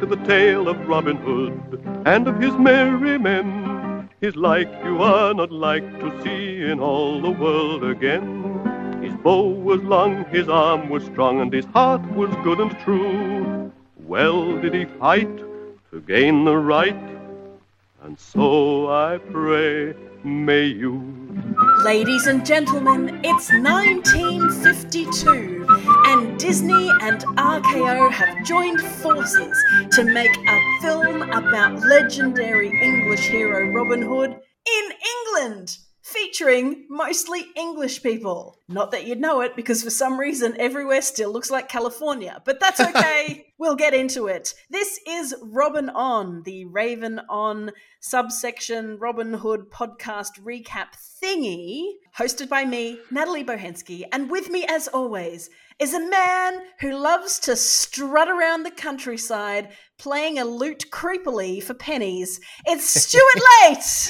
To the tale of Robin Hood and of his merry men. His like you are not like to see in all the world again. His bow was long, his arm was strong, and his heart was good and true. Well did he fight to gain the right, and so I pray may you. Ladies and gentlemen, it's 1952, and Disney and RKO have joined forces to make a film about legendary English hero Robin Hood in England featuring mostly English people. Not that you'd know it, because for some reason everywhere still looks like California, but that's okay. we'll get into it. This is Robin On, the Raven On subsection Robin Hood podcast recap thingy, hosted by me, Natalie Bohensky, and with me, as always, is a man who loves to strut around the countryside playing a lute creepily for pennies. It's Stuart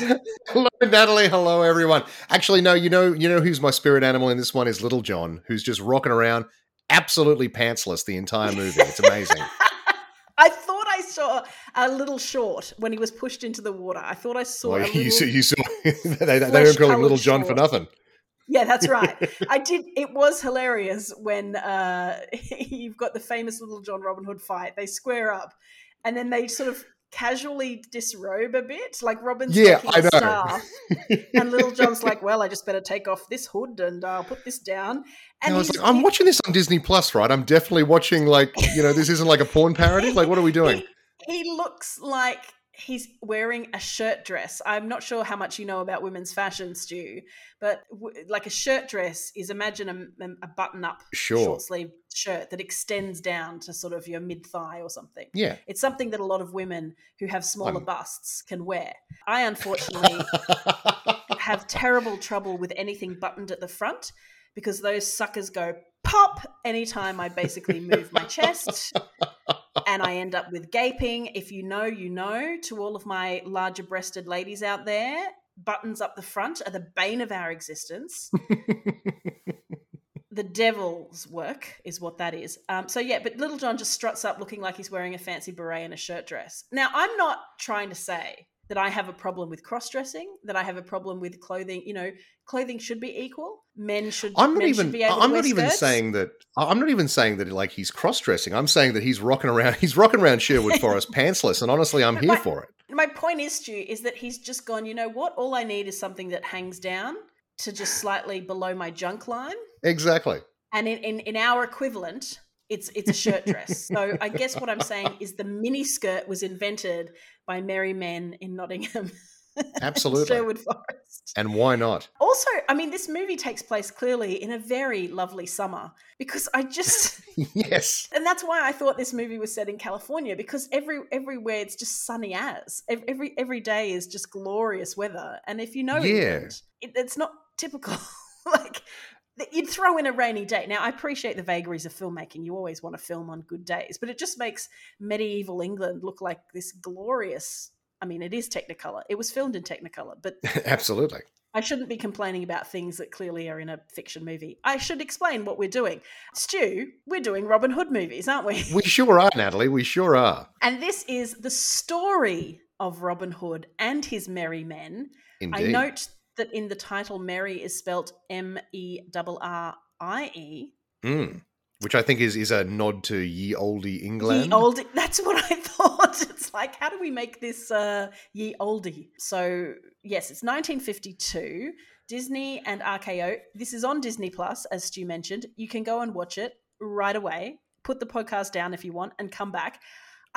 Late. hello, Natalie. Hello, everyone. Actually, no, you know, you know who's my spirit animal in this one is Little John, who's just rocking around, absolutely pantsless the entire movie. It's amazing. I thought I saw a little short when he was pushed into the water. I thought I saw. Well, you saw, you saw they, they don't call him Little John short. for nothing. Yeah, that's right. I did. It was hilarious when uh, you've got the famous little John Robin Hood fight. They square up, and then they sort of casually disrobe a bit, like Robin's yeah, I know. Staff, and Little John's like, "Well, I just better take off this hood and I'll uh, put this down." And, and I was like, "I'm watching this on Disney Plus, right? I'm definitely watching like you know this isn't like a porn parody. Like, what are we doing?" He, he looks like he's wearing a shirt dress. I'm not sure how much you know about women's fashion, Stu, but w- like a shirt dress is imagine a, a button up sure. short sleeve shirt that extends down to sort of your mid thigh or something. Yeah. It's something that a lot of women who have smaller I'm... busts can wear. I unfortunately have terrible trouble with anything buttoned at the front because those suckers go pop anytime I basically move my chest and I end up with gaping. If you know, you know. To all of my larger breasted ladies out there, buttons up the front are the bane of our existence. the devil's work is what that is. Um, so yeah, but Little John just struts up looking like he's wearing a fancy beret and a shirt dress. Now, I'm not trying to say that I have a problem with cross dressing, that I have a problem with clothing. You know, clothing should be equal. Men should. I'm not even. I'm not even skirts. saying that. I'm not even saying that like he's cross dressing. I'm saying that he's rocking around. He's rocking around Sherwood Forest pantsless, and honestly, I'm here my, for it. My point is, Stu, is that he's just gone. You know what? All I need is something that hangs down to just slightly below my junk line. Exactly. And in, in, in our equivalent, it's it's a shirt dress. so I guess what I'm saying is the mini skirt was invented by merry men in Nottingham. Absolutely. Sherwood Forest. And why not? Also, I mean, this movie takes place clearly in a very lovely summer because I just yes, and that's why I thought this movie was set in California because every everywhere it's just sunny as every every day is just glorious weather, and if you know yeah. England, it, it's not typical. like you'd throw in a rainy day. Now, I appreciate the vagaries of filmmaking. You always want to film on good days, but it just makes medieval England look like this glorious. I mean, it is Technicolor. It was filmed in Technicolor, but absolutely. I shouldn't be complaining about things that clearly are in a fiction movie. I should explain what we're doing. Stu, we're doing Robin Hood movies, aren't we? We sure are, Natalie. We sure are. And this is the story of Robin Hood and his merry men. Indeed. I note that in the title, Mary is spelt M E R R I E. Mm. Which I think is is a nod to Ye Olde England. Ye Olde. That's what I thought. It's like, how do we make this uh, Ye Olde? So yes, it's 1952. Disney and RKO. This is on Disney Plus, as Stu mentioned. You can go and watch it right away. Put the podcast down if you want, and come back.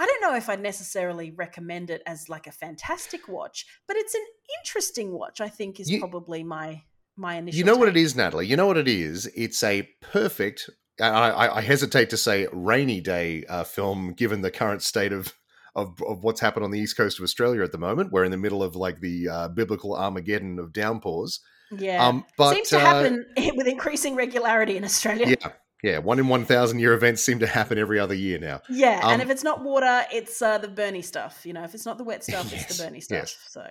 I don't know if I'd necessarily recommend it as like a fantastic watch, but it's an interesting watch. I think is you, probably my my initial. You know take. what it is, Natalie. You know what it is. It's a perfect. I, I hesitate to say rainy day uh, film, given the current state of, of of what's happened on the east coast of Australia at the moment. We're in the middle of like the uh, biblical Armageddon of downpours. Yeah, um, but it seems to uh, happen with increasing regularity in Australia. Yeah, yeah, one in one thousand year events seem to happen every other year now. Yeah, um, and if it's not water, it's uh, the Bernie stuff. You know, if it's not the wet stuff, yes, it's the Bernie stuff. Yes. So,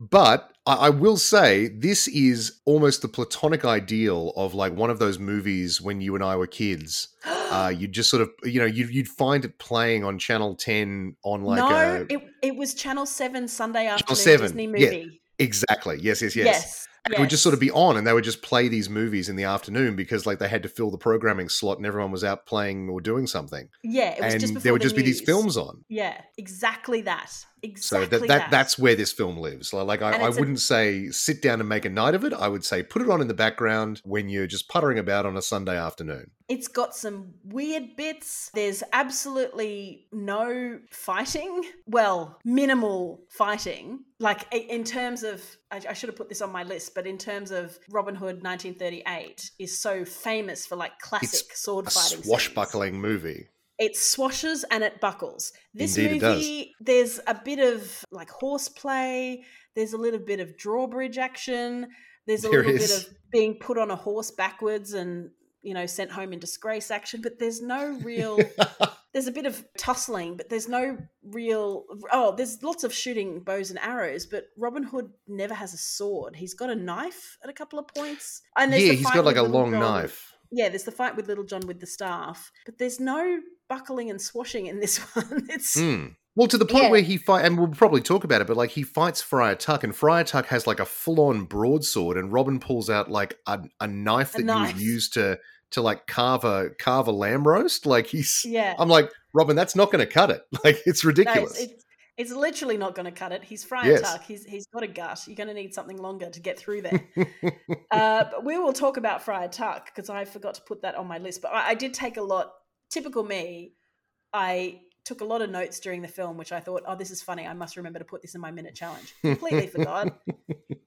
but I, I will say this is almost the platonic ideal of like one of those movies when you and I were kids. uh, you'd just sort of, you know, you'd, you'd find it playing on Channel 10 on like no, a. it, it was Channel 7 Sunday afternoon 7, Disney yeah. movie. Exactly. Yes, yes, yes. Yes. And it would just sort of be on, and they would just play these movies in the afternoon because, like, they had to fill the programming slot, and everyone was out playing or doing something. Yeah, it was and just there would the just be these films on. Yeah, exactly that. So Exactly that, that that's where this film lives. Like, I, I wouldn't say sit down and make a night of it. I would say put it on in the background when you're just puttering about on a Sunday afternoon. It's got some weird bits. There's absolutely no fighting. Well, minimal fighting. Like in terms of, I, I should have put this on my list, but in terms of Robin Hood 1938 is so famous for like classic sword A fighting. scenes. swashbuckling movie. It swashes and it buckles. This Indeed movie, there's a bit of like horseplay. There's a little bit of drawbridge action. There's a There little is. bit of being put on a horse backwards and you know sent home in disgrace action. But there's no real. there's a bit of tussling, but there's no real. Oh, there's lots of shooting bows and arrows, but Robin Hood never has a sword. He's got a knife at a couple of points. And there's yeah, he's got like a long John. knife. Yeah, there's the fight with Little John with the staff, but there's no buckling and swashing in this one. It's Mm. Well, to the point Yeah. where he fight, and we'll probably talk about it, but like he fights Friar Tuck, and Friar Tuck has like a full-on broadsword, and Robin pulls out like a, a knife A that you knife. would use to to like carve a carve a lamb roast. Like he's, yeah. I'm like Robin, that's not going to cut it. Like it's No, ridiculous. it's, it's, it's literally not going to cut it. He's Friar Yes. Tuck. He's he's got a gut. You're going to need something longer to get through there. uh, but we will talk about Friar Tuck because I forgot to put that on my list. But I, I did take a lot. Typical me. I took a lot of notes during the film, which I thought, oh, this is funny. I must remember to put this in my minute challenge. Completely forgot.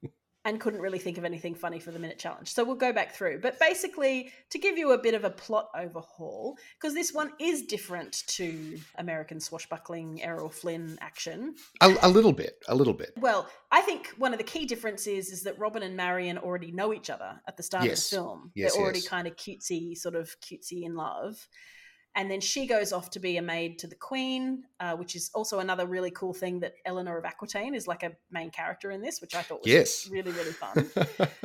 and couldn't really think of anything funny for the minute challenge. So we'll go back through. But basically, to give you a bit of a plot overhaul, because this one is different to American swashbuckling Errol Flynn action. a, a little bit, a little bit. Well, I think one of the key differences is that Robin and Marion already know each other at the start Yes. of the film. Yes, They're already yes. kind of cutesy, sort of cutesy in love. And then she goes off to be a maid to the Queen, uh, which is also another really cool thing that Eleanor of Aquitaine is like a main character in this, which I thought was Yes. really, really fun.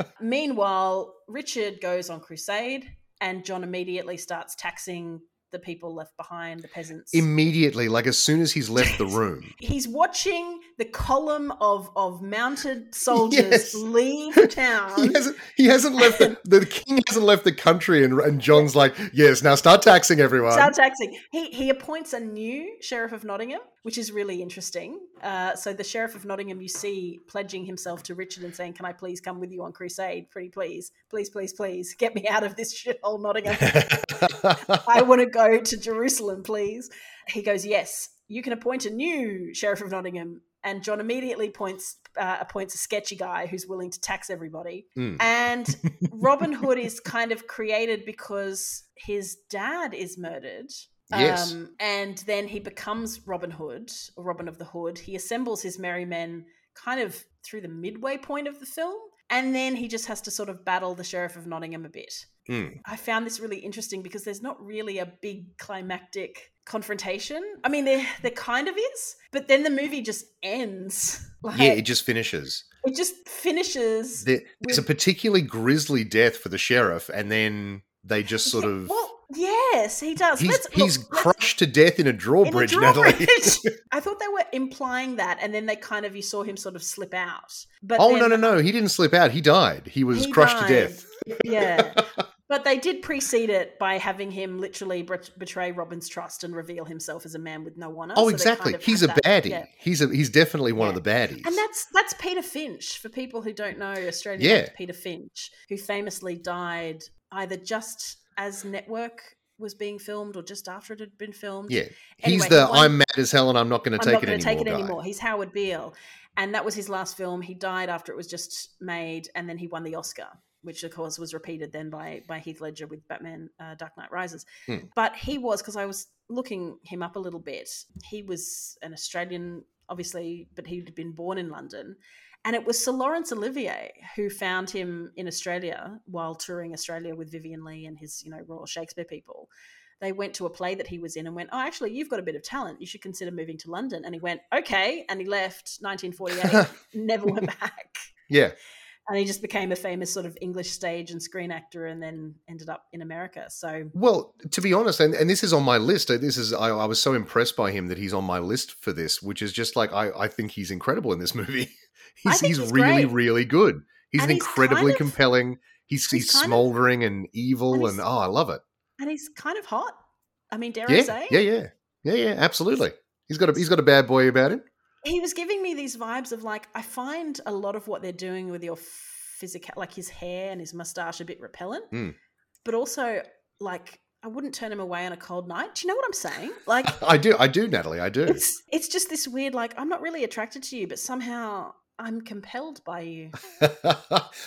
Meanwhile, Richard goes on crusade, and John immediately starts taxing the people left behind, the peasants. Immediately, like as soon as he's left the room. He's watching the column of, of mounted soldiers Yes. leave town. he hasn't. He hasn't left. The, the king hasn't left the country, and, and John's like, "Yes, now start taxing everyone." Start taxing. He he appoints a new sheriff of Nottingham, which is really interesting. Uh, so the sheriff of Nottingham, you see, pledging himself to Richard and saying, "Can I please come with you on crusade? Pretty please, please, please, please, get me out of this shithole Nottingham. I want to go to Jerusalem, please." He goes, "Yes, you can appoint a new sheriff of Nottingham." And John immediately points uh, appoints a sketchy guy who's willing to tax everybody. Mm. And Robin Hood is kind of created because his dad is murdered. Yes. Um, and then he becomes Robin Hood, or Robin of the Hood. He assembles his merry men kind of through the midway point of the film. And then he just has to sort of battle the Sheriff of Nottingham a bit. Mm. I found this really interesting because there's not really a big climactic confrontation. I mean, there, there kind of is, but then the movie just ends. Like, yeah, it just finishes. it just finishes. There- There's a particularly grisly death for the sheriff, and then they just sort of. Well, yes, he does. He's, Let's- he's crushed to death in a in a drawbridge, Natalie. I thought they were implying that, and then they kind of you saw him sort of slip out. But oh then, no, no, no! He didn't slip out. He died. He was He crushed died. to death. Yeah, but they did precede it by having him literally betray Robin's trust and reveal himself as a man with no honor. Oh, So exactly. kind of He's a that- baddie. yeah. He's a he's definitely one Yeah. of the baddies. And that's that's Peter Finch. For people who don't know Australian Yeah. Peter Finch, who famously died either just as Network was being filmed or just after it had been filmed. yeah, Anyway, he's the he won- I'm mad as hell and I'm not going to take it anymore. take it anymore. He's Howard Beale, and that was his last film. He died after it was just made, and then he won the Oscar, which of course was repeated then by by Heath Ledger with Batman: uh, Dark Knight Rises. Hmm. But he was because I was looking him up a little bit. He was an Australian, obviously, but he'd been born in London. And it was Sir Laurence Olivier who found him in Australia while touring Australia with Vivien Leigh and his, you know, Royal Shakespeare people they went to a play that he was in and went, Oh, actually, you've got a bit of talent. You should consider moving to London. And he went, Okay. And he left 1948, never went back. Yeah, and he just became a famous sort of English stage and screen actor, and then ended up in America. So, Well, to be honest, and, and this is on my list. uh, This is I, I was so impressed by him that he's on my list for this, which is just like I, I think he's incredible in this movie. I He's he's, he's really really good. He's And an he's incredibly kind of- compelling. He's he's kind of- smoldering and evil, and and, oh, I love it. and he's kind of hot. I mean, dare I Yeah, say? yeah, yeah, yeah, yeah. Absolutely. He's got a he's got a bad boy about him. He was giving me these vibes of like I find a lot of what they're doing with your physical, like his hair and his mustache, a bit repellent. Mm. But also, like I wouldn't turn him away on a cold night. Do you know what I'm saying? Like I do, I do, Natalie, I do. it's it's just this weird like I'm not really attracted to you, but somehow I'm compelled by you.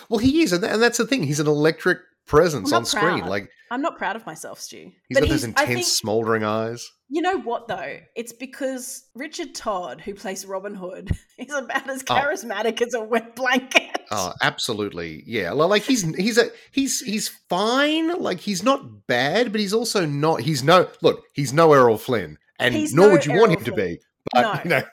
well, he is, and, and that's the thing. He's an electric presence on screen. proud. Like I'm not proud of myself, Stu. he's but got those intense, think- smoldering eyes. You know what though? It's because Richard Todd, who plays Robin Hood, is about as Oh. charismatic as a wet blanket. Oh, absolutely. Yeah. Like he's he's a he's he's fine. Like he's not bad, but he's also not he's no look, he's no Errol Flynn. And He's nor no would you want Errol him to be. But No. you know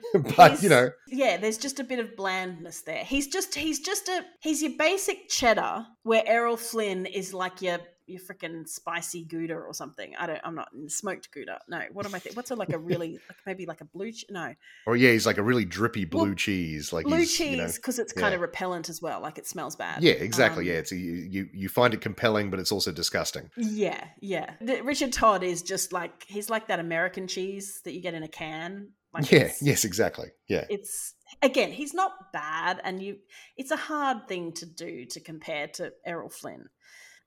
but He's- you know, yeah, there's just a bit of blandness there. He's just he's just a he's your basic cheddar, where Errol Flynn is like your your freaking spicy gouda or something. I don't. I'm not smoked gouda. No, what am I? Th- what's a, like a really like maybe like a blue? Ch- no, or yeah, he's like a really drippy blue Well, cheese. Like blue he's, you know- cheese because it's kind of repellent as well. Like it smells bad. yeah, exactly. Um, yeah, it's a, you you- you find it compelling, but it's also disgusting. Yeah, yeah. The, Richard Todd is just like he's like that American cheese that you get in a can. Like yeah, yes, exactly. Yeah. It's again, he's not bad, and you. It's a hard thing to do to compare to Errol Flynn,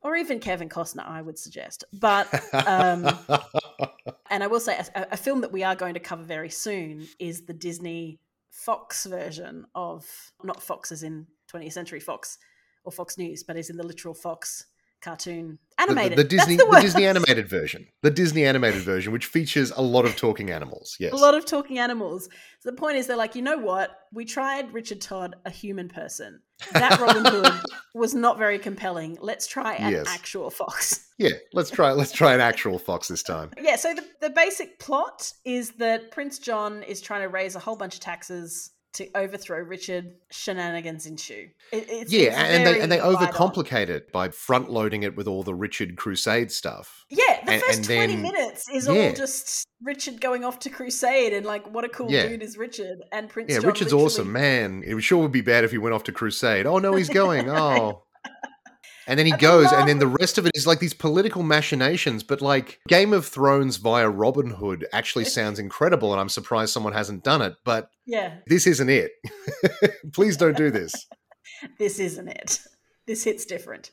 or even Kevin Costner. I would suggest, but um, and I will say a, a film that we are going to cover very soon is the Disney Fox version of not Fox as in 20th Century Fox or Fox News, but as in the literal Fox cartoon The- animated. The, Disney, the the. Disney animated version, the Disney animated version, which features a lot of talking animals. Yes, A lot of talking animals. So the point is, they're like, you know what? We tried Richard Todd, a human person. That Robin Hood was not very compelling. Let's try an Yes. actual fox. yeah. Let's try. Let's try an actual fox this time. Yeah, so the, the basic plot is that Prince John is trying to raise a whole bunch of taxes to overthrow Richard. Shenanigans ensue. It, it's, Yeah, it's and they and they on. overcomplicate it by front loading it with all the Richard Crusade stuff. Yeah, the and- first and 20 then- minutes is yeah. all just Richard going off to crusade and like, what a cool Yeah. dude is Richard. And Prince Yeah, John Richard's awesome, man. It sure would be bad if he went off to Crusade. Oh no, he's going. Oh. And then he I goes, and then the rest of it is like these political machinations. But like Game of Thrones via Robin Hood actually sounds incredible, and I'm surprised someone hasn't done it. But Yeah, this isn't it. Please don't do this. this isn't it. This hits different.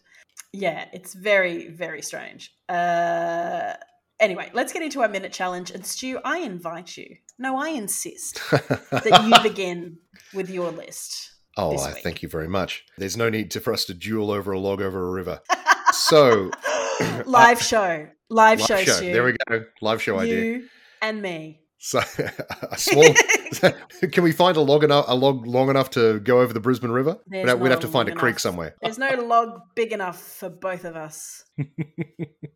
Yeah, it's very, very strange. Uh, anyway, let's get into our minute challenge. And Stu, I invite you. No, I insist that you begin with your list. Oh, I week. thank you very much. There's no need to, for us to duel over a log over a river. So, uh, live show, live, live show, show. There we go. Live show idea. You and me. So, a small. can we find a log enough, a log long enough to go over the Brisbane River? We'd have, we'd have to find a long creek enough. somewhere. There's no log big enough for both of us.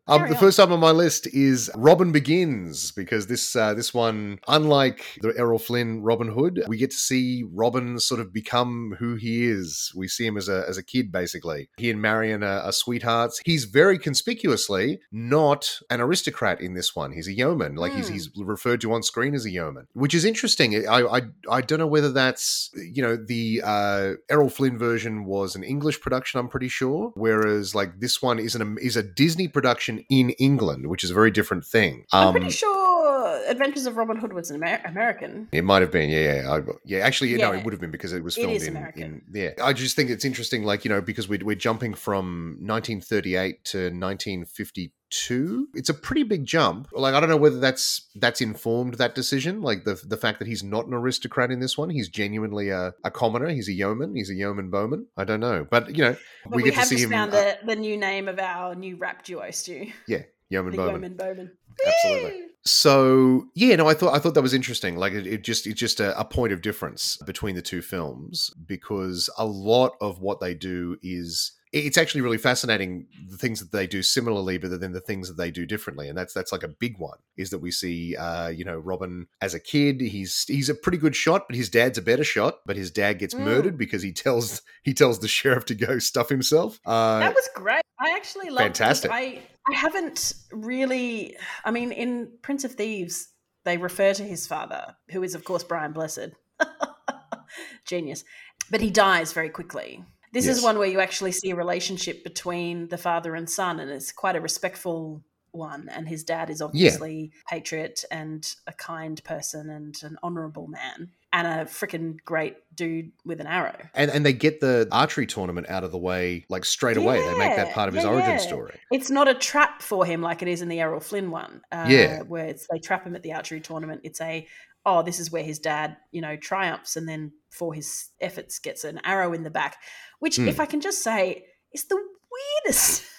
Um, the on. first up on my list is Robin Begins because this uh, this one, unlike the Errol Flynn Robin Hood, we get to see Robin sort of become who he is. We see him as a as a kid, basically. He and Marion are, are sweethearts. He's very conspicuously not an aristocrat in this one. He's a yeoman, like he's Mm. he's referred to on screen as a yeoman, which is interesting. I I, I don't know whether that's you know the uh, Errol Flynn version was an English production. I'm pretty sure, whereas like this one is an is a Disney production in England, which is a very different thing. I'm Um, pretty sure Adventures of Robin Hood was an Amer- American. it might have been, yeah, yeah, I, yeah. Actually, no, Yeah. it would have been because it was filmed in, American. in. Yeah, I just think it's interesting, like you know, because we're we're jumping from 1938 to 1952. It's a pretty big jump. Like I don't know whether that's that's informed that decision, like the the fact that he's not an aristocrat in this one. He's genuinely a, a commoner. He's a yeoman. He's a yeoman bowman. I don't know, but you know, But we we, get to see just him. found uh, the, the new name of our new rap duo, Stu. yeoman The bowman. Yeoman Bowman. Absolutely. So yeah, no, I thought I thought that was interesting. Like it, it just it's just a, a point of difference between the two films because a lot of what they do is it's actually really fascinating the things that they do similarly, but then the things that they do differently, and that's that's like a big one. Is that we see, uh, you know, Robin as a kid, he's he's a pretty good shot, but his dad's a better shot, but his dad gets Mm. murdered because he tells he tells the sheriff to go stuff himself. Uh, that was great. I actually loved Fantastic. I I haven't really. I mean, in Prince of Thieves, they refer to his father, who is of course Brian Blessed, genius, but he dies very quickly. This is one where you actually see a relationship between the father and son, and it's quite a respectful one. And his dad is obviously a patriot and a kind person and an honourable man and a freaking great dude with an arrow. and and they get the archery tournament out of the way like straight away. They make that part of his yeah, origin yeah. story. It's not a trap for him like it is in the Errol Flynn one. Uh, Yeah. Where it's they trap him at the archery tournament. It's a, oh, this is where his dad, you know, triumphs and then for his efforts gets an arrow in the back, which, Hmm. if I can just say, is the weirdest.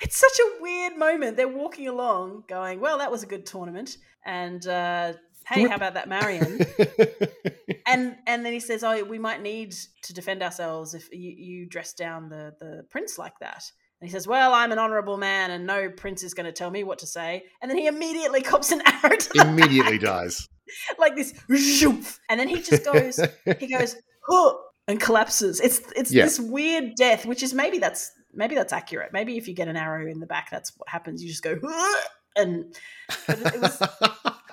It's such a weird moment. They're walking along going, well, that was a good tournament. And, uh, hey, how about that Marion? and and then he says, "Oh, we might need to defend ourselves if you, you dress down the the prince like that." And he says, "Well, I'm an honourable man, and no prince is going to tell me what to say." And then he immediately cops an arrow, Immediately dies. like this, and then he just goes, he goes, huh, and collapses. It's it's Yeah. this weird death, which is maybe that's maybe that's accurate. Maybe if you get an arrow in the back, that's what happens. You just go, huh, and it was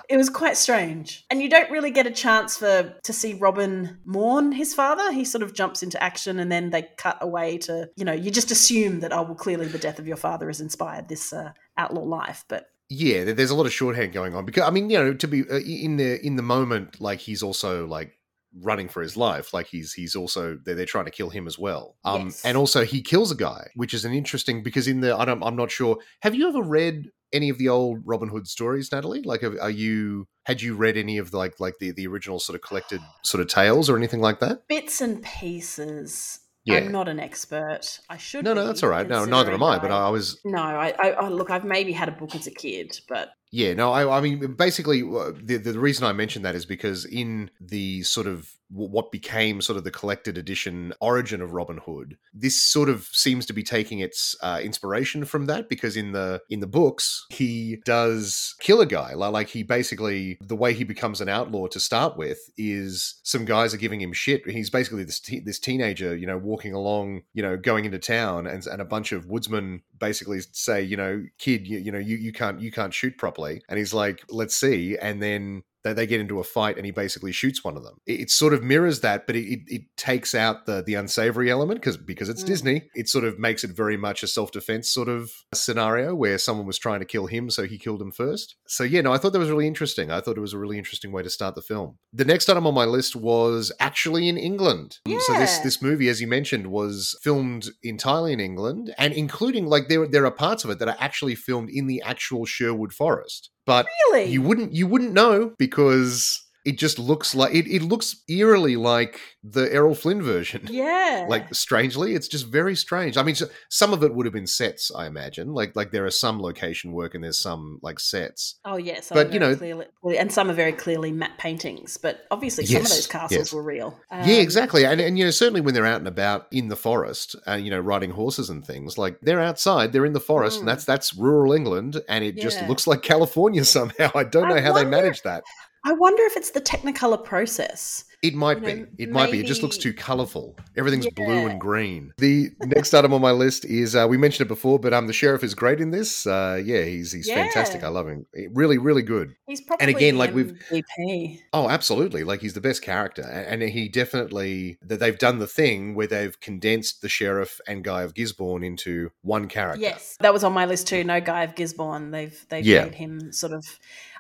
it was quite strange and you don't really get a chance for to see robin mourn his father he sort of jumps into action and then they cut away to you know you just assume that oh well clearly the death of your father has inspired this uh, outlaw life but Yeah, there's a lot of shorthand going on because I mean, you know, to be uh, in the in the moment, like he's also like running for his life, like he's he's also they're, they're trying to kill him as well. Um, Yes. and also he kills a guy, which is an interesting because in the I don't I'm not sure. Have you ever read any of the old Robin Hood stories, Natalie? Like, are are you had you read any of the, like like the the original sort of collected sort of tales or anything like that? bits and pieces Yeah. i'm not an expert i should No, no, that's all right. No, neither am I. But I was no I, I, I look i've maybe had a book as a kid but Yeah, no, I, I mean, basically, uh, the, the reason I mentioned that is because in the sort of what became sort of the collected edition origin of Robin Hood, this sort of seems to be taking its uh, inspiration from that because in the in the books he does kill a guy. Li- Like he basically the way he becomes an outlaw to start with is some guys are giving him shit. He's basically this this teenager, you know, walking along, you know, going into town, and and a bunch of woodsmen basically say, you know, kid, you, you know, you you can't you can't shoot properly, and he's like, let's see, and then they, they get into a fight and he basically shoots one of them. It, it sort of mirrors that, but it, it, it takes out the the unsavory element because because it's Mm. Disney. It sort of makes it very much a self defense sort of scenario where someone was trying to kill him, so he killed him first. So yeah, no, I thought that was really interesting. I thought it was a really interesting way to start the film. The next item on my list was actually in England. So this this movie, as you mentioned, was filmed entirely in England, and including like there there are parts of it that are actually filmed in the actual Sherwood Forest. But really? you wouldn't you wouldn't know because it just looks like it, it looks eerily like the Errol Flynn version. yeah Like strangely, it's just very strange. I mean, so- some of it would have been sets, I imagine. Like like there are some location work and there's some like sets. Oh yes, But, you know- clearly, and some are very clearly matte paintings. But obviously, some of those castles yes. were real. yeah, Um, exactly. And and you know certainly when they're out and about in the forest, uh, you know riding horses and things, like they're outside, they're in the forest, Mm. and that's that's rural England, and it just looks like California somehow. I don't I know how they wonder- manage that. I wonder if it's the Technicolor process. It might You be. know, It might be. It just looks too colourful. Everything's blue and green. The next item on my list is uh, we mentioned it before, but um, the sheriff is great in this. Uh, yeah, he's he's fantastic. I love him. Really, really good. He's probably and again, the like we've- MVP. Oh, absolutely. Like he's the best character, and he definitely that they've done the thing where they've condensed the sheriff and Guy of Gisborne into one character. Yes, that was on my list too. No Guy of Gisborne. They've they've Yeah. made him sort of.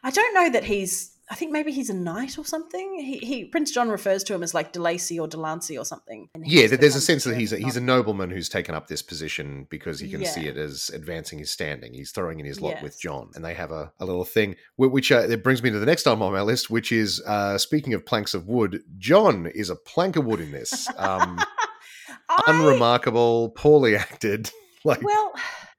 I don't know that he's. I think maybe he's a knight or something. He, he Prince John refers to him as like Delacy or Delancey or something. Yeah, there's a sense that he's a, he's a nobleman who's taken up this position because he can see it as advancing his standing. He's throwing in his lot with John, and they have a, a little thing, which uh, it brings me to the next item on my list, which is uh, speaking of planks of wood. John is a plank of wood in this, um, I- unremarkable, poorly acted. like Well,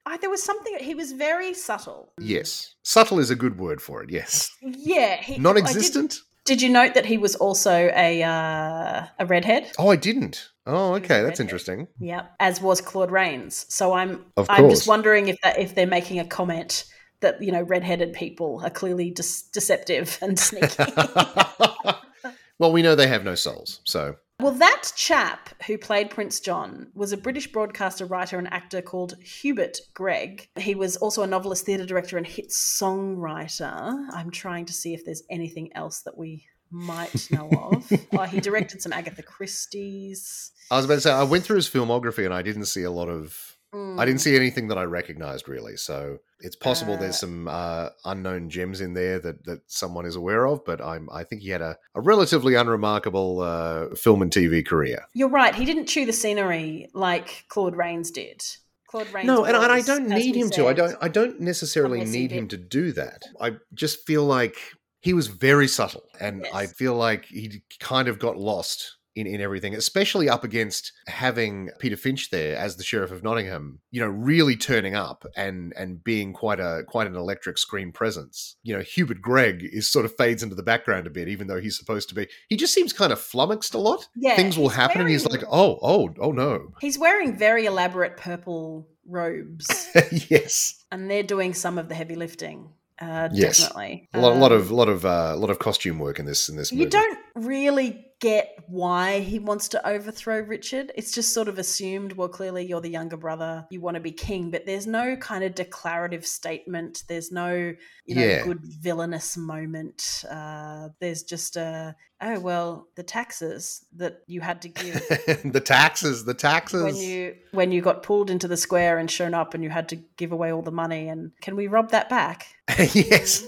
I, there was something. He was very subtle. yes, subtle is a good word for it. Yes, Yeah. He, non-existent. Did, did you note that he was also a uh, a redhead? Oh, I didn't. Oh, okay, that's redhead. interesting. Yep, as was Claude Rains. So I'm Of I'm just wondering if that if they're making a comment that you know redheaded people are clearly dis- deceptive and sneaky. well, we know they have no souls, so well, that chap who played Prince John was a British broadcaster, writer, and actor called Hubert Gregg. He was also a novelist, theatre director, and hit songwriter. I'm trying to see if there's anything else that we might know of. oh, he directed some Agatha Christie's. I was about to say I went through his filmography and I didn't see a lot of. I Mm. didn't see anything that I recognized really, so it's possible Uh, there's some uh, unknown gems in there that, that someone is aware of. But I'm I think he had a, a relatively unremarkable uh, film and TV career. You're right. He didn't chew the scenery like Claude Rains did. Claude Rains. No, and, and I don't need him to. I don't. I don't necessarily need him to do that. I just feel like he was very subtle, and I feel like he kind of got lost in in everything, especially up against having Peter Finch there as the sheriff of Nottingham. You know, really turning up and and being quite a quite an electric screen presence. You know, Hubert Gregg is sort of fades into the background a bit, even though he's supposed to be. He just seems kind of flummoxed a lot. Yeah, Things will happen, and he's like, oh, oh, oh no. He's wearing very elaborate purple robes, yes. and they're doing some of the heavy lifting. Uh, Yes. Definitely. A lot, lot Um, of lot of uh, a lot of costume work in this in this movie. You don't really get why he wants to overthrow Richard. It's just sort of assumed, well, clearly you're the younger brother, you want to be king, but there's no kind of declarative statement. There's no, you know, Yeah. good villainous moment. Uh, there's just a, oh, well, the taxes that you had to give the taxes, the taxes. when you when you got pulled into the square and shown up and you had to give away all the money and can we rob that back yes.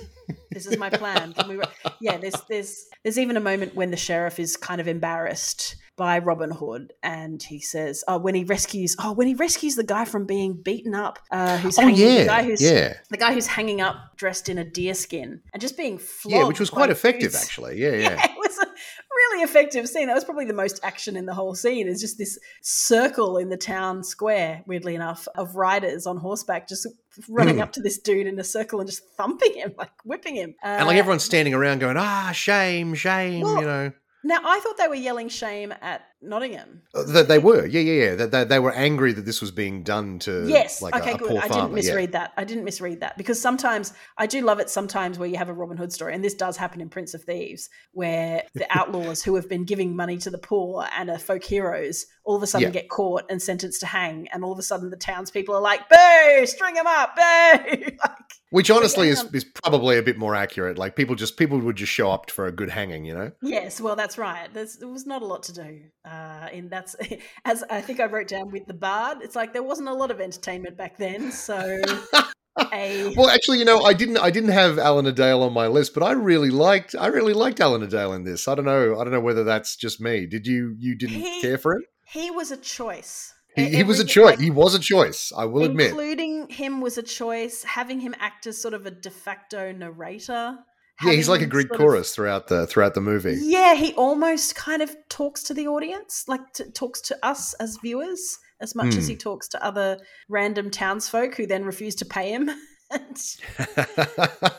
This is my plan can we yeah there's there's there's even a moment when the sheriff is kind of embarrassed by robin hood and he says oh when he rescues oh when he rescues the guy from being beaten up uh who's Oh hanging, yeah, the guy who's yeah, the guy who's hanging up dressed in a deer skin and just being flogged yeah, which was quite effective dudes. actually. Yeah, Yeah, yeah. it was a really effective scene. That was probably the most action in the whole scene. Is just this circle in the town square, weirdly enough, of riders on horseback just running Hmm. up to this dude in a circle and just thumping him, like whipping him. And like Uh, everyone's standing around going, ah, shame, shame. Well, you know, Now, I thought they were yelling shame at Nottingham. Uh, that they were. Yeah, yeah, yeah. That they, they were angry that this was being done to yes. like okay, a, a good. I didn't yeah. misread that. I didn't misread that because sometimes I do love it sometimes where you have a Robin Hood story, and this does happen in Prince of Thieves, where the outlaws who have been giving money to the poor and are folk heroes all of a sudden Yeah. get caught and sentenced to hang, and all of a sudden the townspeople are like, "Boo! String him up! Boo!" like, Which honestly is, is probably a bit more accurate. Like people just people would just show up for a good hanging, you know. Yes, well, that's right. There's, there was not a lot to do. Uh, in that's as I think I wrote down with the bard. It's like there wasn't a lot of entertainment back then. So a Well, actually, you know, I didn't I didn't have Alan Dale on my list, but I really liked I really liked Alan Dale in this. I don't know I don't know whether that's just me. Did you you didn't He- care for him? he was a choice. He, he was a choice. like, he was a choice. I will admit. including him was a choice. Having him act as sort of a de facto narrator. Yeah, he's like a Greek sort of- chorus throughout the throughout the movie. Yeah, he almost kind of talks to the audience, like to, talks to us as viewers as much as Hmm. he talks to other random townsfolk who then refuse to pay him. uh,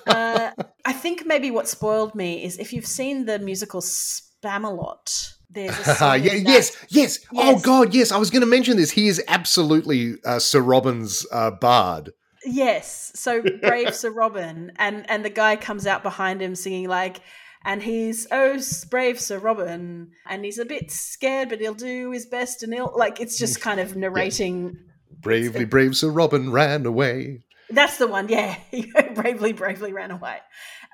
I think maybe what spoiled me is if you've seen the musical Spamalot, there's yeah, that- yes, yes, Oh God, yes. I was going to mention this. He is absolutely uh, Sir Robin's uh, bard. Yes. So brave Sir Robin, and and the guy comes out behind him singing like, and he's oh brave Sir Robin, and he's a bit scared, but he'll do his best, and he'll like it's just kind of narrating. Bravely, brave Sir Robin ran away. That's the one, yeah. Bravely, bravely ran away,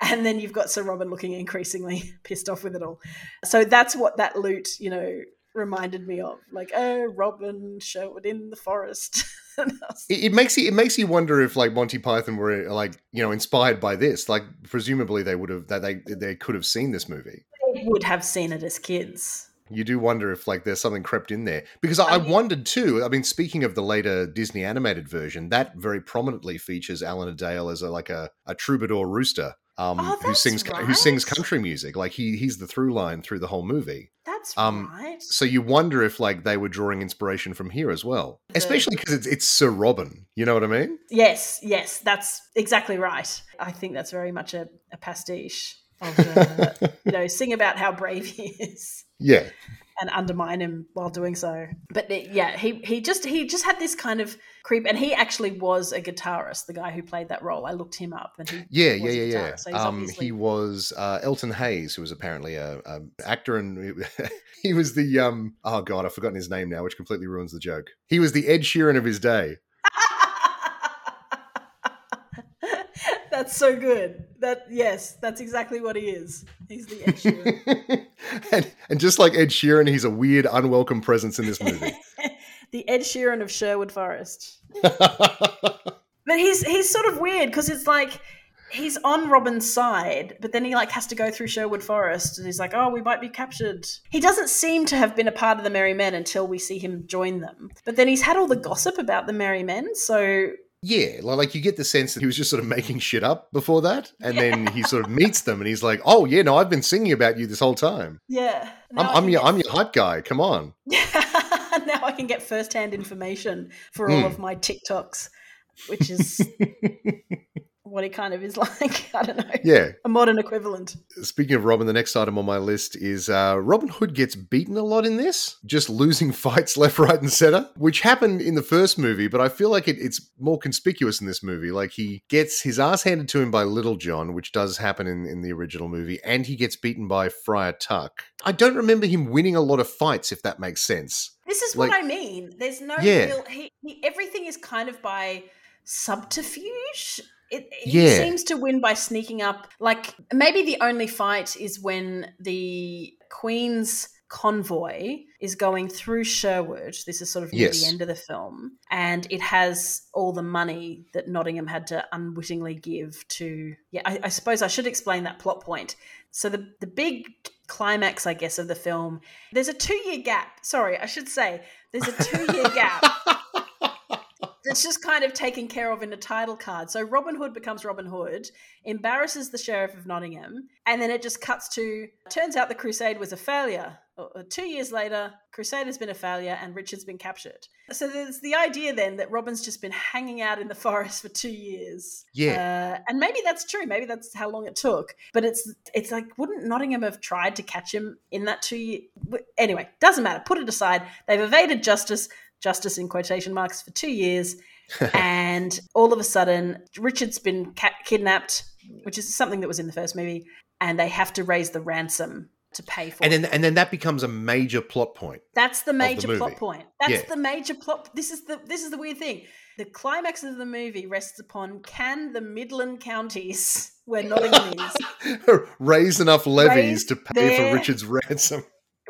and then you've got Sir Robin looking increasingly pissed off with it all. So that's what that lute, you know, reminded me of. Like, oh, Robin Sherwood in the forest. And I was- It, it makes you it makes you wonder if like Monty Python were like you know inspired by this. Like presumably they would have that they they could have seen this movie. they would have seen it as kids. You do wonder if like there's something crept in there because I, I mean- wondered too. I mean, speaking of the later Disney animated version, that very prominently features Alan Adale as a like a, a troubadour rooster um, Oh, who sings who sings country music. Like he he's the through line through the whole movie. That's Um, right. So you wonder if like they were drawing inspiration from here as well, The- especially because it's it's Sir Robin. You know what I mean? Yes, yes, that's exactly right. I think that's very much a, a pastiche of, uh, you know, sing about how brave he is. Yeah. And undermine him while doing so. But it, yeah, he he just he just had this kind of creep, and he actually was a guitarist. The guy who played that role, I looked him up, and he Yeah, was yeah, yeah, yeah. so he's um, obviously- he was uh, Elton Hayes, who was apparently a, a actor, and he was the um. Oh god, I've forgotten his name now, which completely ruins the joke. He was the Ed Sheeran of his day. That's so good. That yes, that's exactly what he is. He's the Ed Sheeran. and, and just like Ed Sheeran, he's a weird, unwelcome presence in this movie. the Ed Sheeran of Sherwood Forest. But he's he's sort of weird because it's like he's on Robin's side, but then he like has to go through Sherwood Forest, and he's like, "Oh, we might be captured." He doesn't seem to have been a part of the Merry Men until we see him join them. But then he's had all the gossip about the Merry Men, so yeah, li- like you get the sense that he was just sort of making shit up before that, and then he sort of meets them, and he's like, "Oh yeah, no, I've been singing about you this whole time. yeah. I'm, I'm your get- I'm your hype guy. Come on." now I can get first-hand information for all Mm. of my TikToks, which is what he kind of is like. I don't know. Yeah. A modern equivalent. Speaking of Robin, the next item on my list is uh, Robin Hood gets beaten a lot in this, just losing fights left, right, and center, which happened in the first movie, but I feel like it, it's more conspicuous in this movie. Like he gets his ass handed to him by Little John, which does happen in, in the original movie, and he gets beaten by Friar Tuck. I don't remember him winning a lot of fights, if that makes sense. This is Like- what I mean. There's no Yeah. real. He, he, everything is kind of by subterfuge. It, he Yeah. seems to win by sneaking up. Like maybe the only fight is when the Queen's convoy is going through Sherwood. This is sort of near Yes. the end of the film, and it has all the money that Nottingham had to unwittingly give to. Yeah, I, I suppose I should explain that plot point. So the the big climax, I guess, of the film. There's a two year gap. Sorry, I should say there's a two year gap that's just kind of taken care of in a title card. So Robin Hood becomes Robin Hood, embarrasses the Sheriff of Nottingham, and then it just cuts to turns out the crusade was a failure. Uh, uh, Two years later, crusade has been a failure and Richard's been captured. So there's the idea then that Robin's just been hanging out in the forest for two years. Yeah. Uh, and maybe that's true. Maybe that's how long it took. But it's it's like, wouldn't Nottingham have tried to catch him in that two year? Anyway, doesn't matter. Put it aside. They've evaded justice, justice in quotation marks, for two years. and all of a sudden, Richard's been ca- kidnapped, which is something that was in the first movie, and they have to raise the ransom to pay for And it. then, and then that becomes a major plot point. That's the major movie. plot point. That's Yeah. the major plot. This is the this is the weird thing. The climax of the movie rests upon can the Midland counties where Nottingham is Raise enough levies Raise to pay their- for Richard's ransom.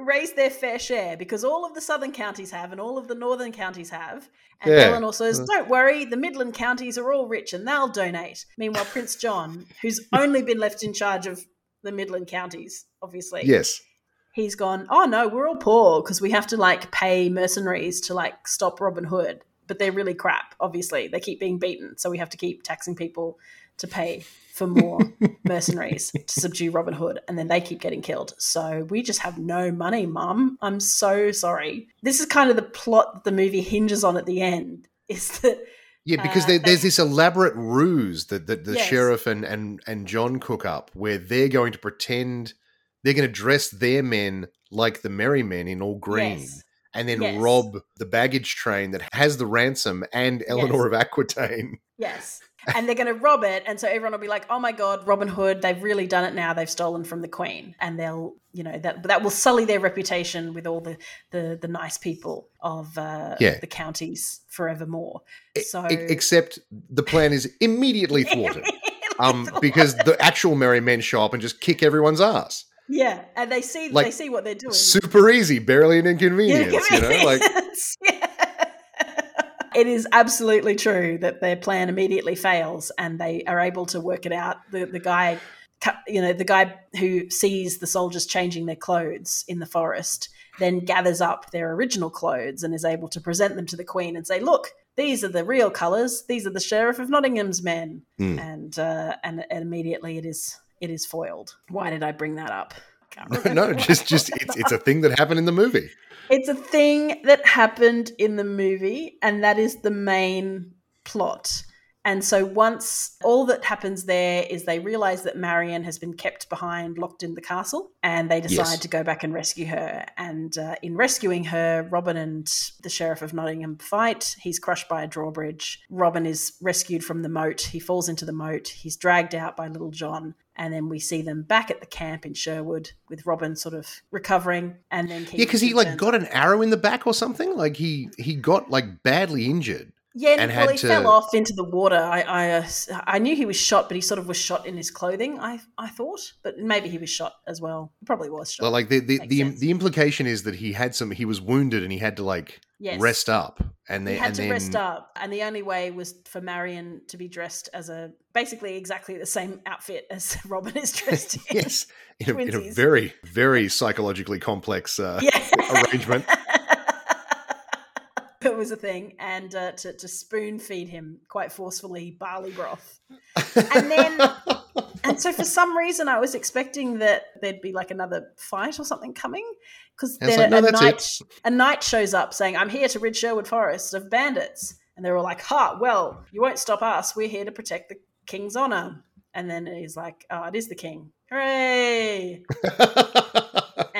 Raise their fair share because all of the southern counties have and all of the northern counties have. And Yeah. Eleanor says, mm. "Don't worry, the Midland counties are all rich and they'll donate." Meanwhile, Prince John, who's only been left in charge of the Midland counties, obviously, Yes. he's gone, oh no, we're all poor because we have to like pay mercenaries to like stop Robin Hood. But they're really crap, obviously. They keep being beaten. So we have to keep taxing people to pay for more mercenaries to subdue Robin Hood. And then they keep getting killed. So we just have no money, mum. I'm so sorry. This is kind of the plot that the movie hinges on at the end is that Yeah, because Uh, they- there's this elaborate ruse that, that the Yes. sheriff and, and, and John cook up where they're going to pretend they're going to dress their men like the merry men in all green Yes. and then Yes. rob the baggage train that has the ransom and Eleanor of Aquitaine. Yes. And they're going to rob it. And so everyone will be like, oh my God, Robin Hood, they've really done it now. They've stolen from the Queen. And they'll, you know, that that will sully their reputation with all the, the, the nice people of uh, Yeah. the counties forevermore. So, except the plan is immediately thwarted. Um, because the actual merry men show up and just kick everyone's ass. yeah. And they see, Like, they see what they're doing. Super easy, barely an inconvenience, you know? Like Yeah. It is absolutely true that their plan immediately fails, and they are able to work it out. The the guy, you know, the guy who sees the soldiers changing their clothes in the forest, then gathers up their original clothes and is able to present them to the queen and say, "Look, these are the real colours. These are the sheriff of Nottingham's men." Mm. And, uh, and and immediately it is it is foiled. Why did I bring that up? Can't no, just just it's, it's a thing that happened in the movie. It's a thing that happened in the movie, and that is the main plot. And so once all that happens there is they realize that Marion has been kept behind, locked in the castle, and they decide Yes. to go back and rescue her. And uh, in rescuing her, Robin and the Sheriff of Nottingham fight. He's crushed by a drawbridge. Robin is rescued from the moat. He falls into the moat. He's dragged out by Little John. And then we see them back at the camp in Sherwood with Robin sort of recovering. And then Yeah, because he like got an arrow in the back or something. Like he he got like badly injured. Yeah, and well, he to- fell off into the water. I, I, uh, I knew he was shot, but he sort of was shot in his clothing. I, I thought, but maybe he was shot as well. He probably was shot. Well, like the the the, the implication is that he had some he was wounded and he had to like yes. rest up and He had to then rest up, and the only way was for Marion to be dressed as a basically exactly the same outfit as Robin is dressed in. yes in a, in a very very psychologically complex uh, yeah. arrangement. It was a thing, and uh, to, to spoon feed him quite forcefully barley broth. And then- And so, for some reason, I was expecting that there'd be like another fight or something coming, because then like, no, a knight a knight shows up saying, "I'm here to rid Sherwood Forest of bandits," and they're all like, "Ha! Well, you won't stop us. We're here to protect the king's honor." And then he's like, "Oh, it is the king! Hooray!"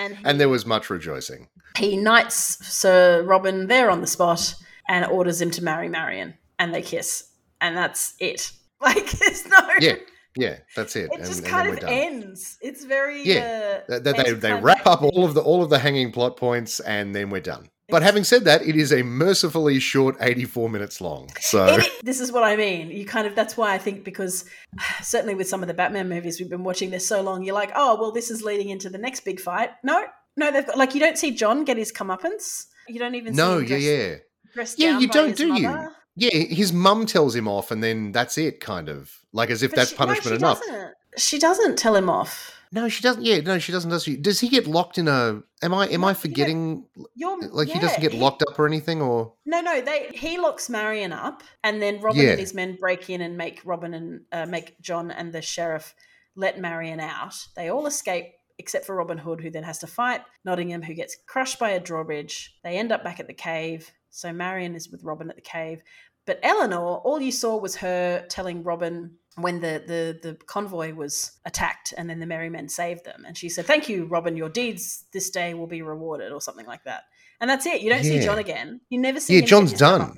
And he, and there was much rejoicing. he knights Sir Robin there on the spot and orders him to marry Marion, and they kiss, and that's it. Like, there's no. Yeah, yeah, that's it. It and, just and kind of done. ends. It's very Yeah. Uh, that they they wrap up all of the all of the hanging plot points and then we're done. But having said that, it is a mercifully short 84 minutes long. So It- this is what I mean. You kind of that's why I think because certainly with some of the Batman movies we've been watching this so long, you're like, oh well, this is leading into the next big fight. No, no, they've got like you don't see John get his comeuppance. You don't even no, see him yeah, yeah. dressed Yeah, you don't, do you? Yeah, his mum tells him off and then that's it kind of. Like as if But that's she- no, punishment she enough. Doesn't. She doesn't tell him off. No, she doesn't. Yeah, no, she doesn't. Does she? Does he get locked in a? Am I? Am No, I forgetting? You're Like he doesn't get locked up or anything, or No, no, they he locks Marion up, and then Robin Yeah. and his men break in and make Robin and uh, make John and the sheriff let Marion out. They all escape except for Robin Hood, who then has to fight Nottingham, who gets crushed by a drawbridge. They end up back at the cave, so Marion is with Robin at the cave. But Eleanor, all you saw was her telling Robin when the, the, the convoy was attacked and then the merry men saved them. And she said, Thank you, Robin, your deeds this day will be rewarded, or something like that. And that's it. You don't see John again. You never see Yeah, John's done.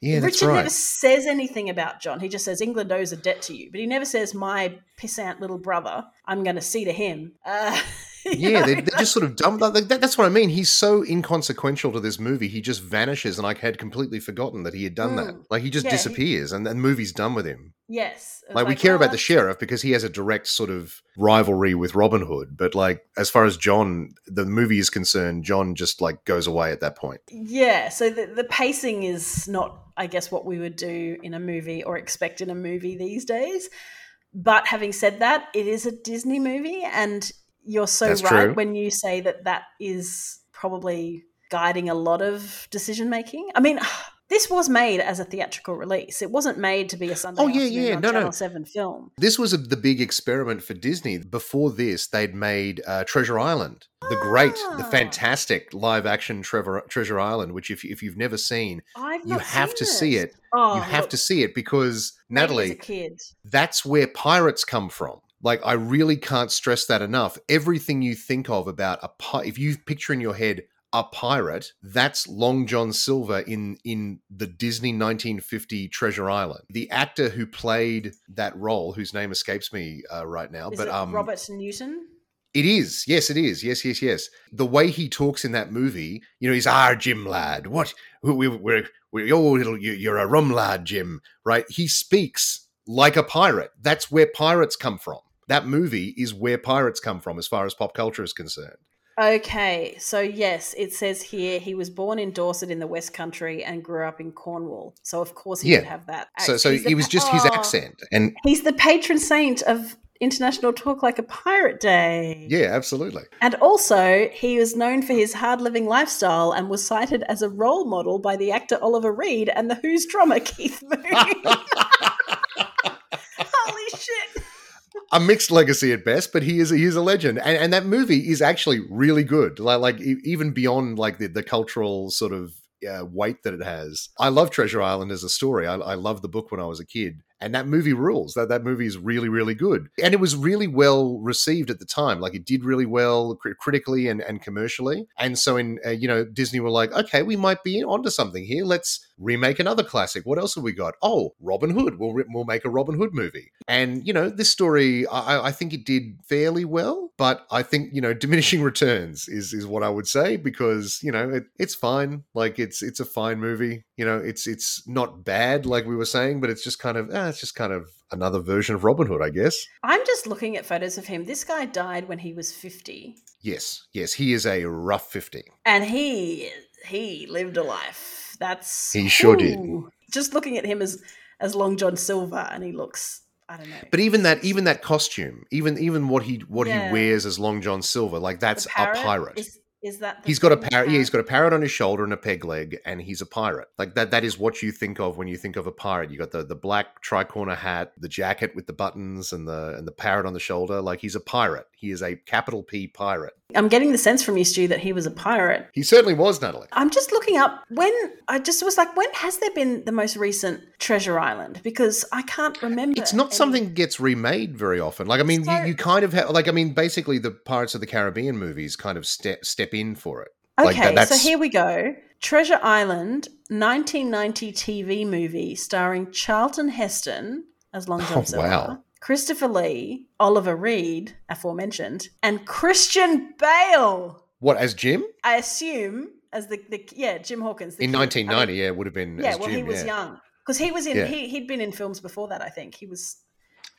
yeah, that's Richard right. never says anything about John. He just says England owes a debt to you, but he never says my pissant little brother. I'm going to see to him. Uh, Yeah, know? they, they just sort of dump. Like, that, that's what I mean. He's so inconsequential to this movie. He just vanishes, and I had completely forgotten that he had done that. Mm. Like he just Yeah, he- disappears, and the movie's done with him. yes, was Like, we care oh, about the sheriff because he has a direct sort of rivalry with Robin Hood, but like as far as John, the movie is concerned, John just like goes away at that point. Yeah, so the, the pacing is not, I guess, what we would do in a movie or expect in a movie these days. But having said that, it is a Disney movie, and you're so That's right true. when you say that that is probably guiding a lot of decision making. I mean, this was made as a theatrical release. It wasn't made to be a Sunday Oh, yeah, yeah, no, no. Seven film. This was a, the big experiment for Disney. Before this, they'd made uh, Treasure Island, the great, the Ah. fantastic live action Trevor, Treasure Island, which if, if you've never seen, you have to see it. Oh, you have look, to see it because Natalie, that's where pirates come from. Like I really can't stress that enough. Everything you think of about a pi- if you picture in your head a pirate, that's Long John Silver in in the Disney 1950 Treasure Island. The actor who played that role, whose name escapes me uh, right now, Is but it um, Robert Newton? it is. Yes, it is. Yes, yes, yes. The way he talks in that movie, you know, he's our Jim lad. What? We, we, we're we're oh, little, you're a rum lad, Jim. Right? He speaks like a pirate. That's where pirates come from. That movie is where pirates come from, as far as pop culture is concerned. Okay, so yes, it says here he was born in Dorset in the West Country and grew up in Cornwall. So of course he Yeah. would have that. So, act- so the it was just his Oh, accent, and He's the patron saint of International Talk Like a Pirate Day. yeah, absolutely. And also, he was known for his hard living lifestyle and was cited as a role model by the actor Oliver Reed and the Who's drummer Keith Moon. Holy shit. A mixed legacy at best, but he is he is a legend, and and that movie is actually really good. Like like even beyond like the the cultural sort of uh, weight that it has. I love Treasure Island as a story. I, I loved the book when I was a kid, and that movie rules. That that movie is really really good, and it was really well received at the time. Like it did really well cri- critically and, and commercially. And so in uh, you know Disney were like, okay, we might be onto something here. Let's remake another classic. What else have we got? Oh, Robin Hood. We'll we'll make a Robin Hood movie. And you know this story, I, I think it did fairly well, but I think you know diminishing returns is is what I would say because you know it, it's fine. Like it's it's a fine movie. You know it's it's not bad like we were saying, but it's just kind of eh, it's just kind of another version of Robin Hood, I guess. I'm just looking at photos of him. This guy died when he was 50. Yes, yes, he is a rough fifty. And he he lived a life. That's He sure did. Just looking at him as as Long John Silver and he looks I don't know. But even that, even that costume, even even what he what Yeah. he wears as Long John Silver, like that's a pirate. Is, is that the He's got a parrot. Yeah, he's got a parrot on his shoulder and a peg leg, and he's a pirate. Like that. That is what you think of when you think of a pirate. You got the the black tricorner hat, the jacket with the buttons, and the and the parrot on the shoulder. Like he's a pirate. He is a capital P pirate. I'm getting the sense from you, Stu, that he was a pirate. He certainly was, Natalie. I'm just looking up when I just was like, when has there been the most recent Treasure Island? Because I can't remember. It's not any- something that gets remade very often. Like I mean, So- you, you kind of have like I mean, basically the Pirates of the Caribbean movies kind of step step in for it. Okay, like that- so here we go. Treasure Island, 1990 TV movie starring Charlton Heston as Long John Oh, Silver, wow. Christopher Lee, Oliver Reed, aforementioned, and Christian Bale. What as Jim I assume as the, the yeah Jim Hawkins in kid. I mean, 1990? yeah, it would have been. yeah, well Jim, he was yeah. young because he was in Yeah. he he'd been in films before that. I think he was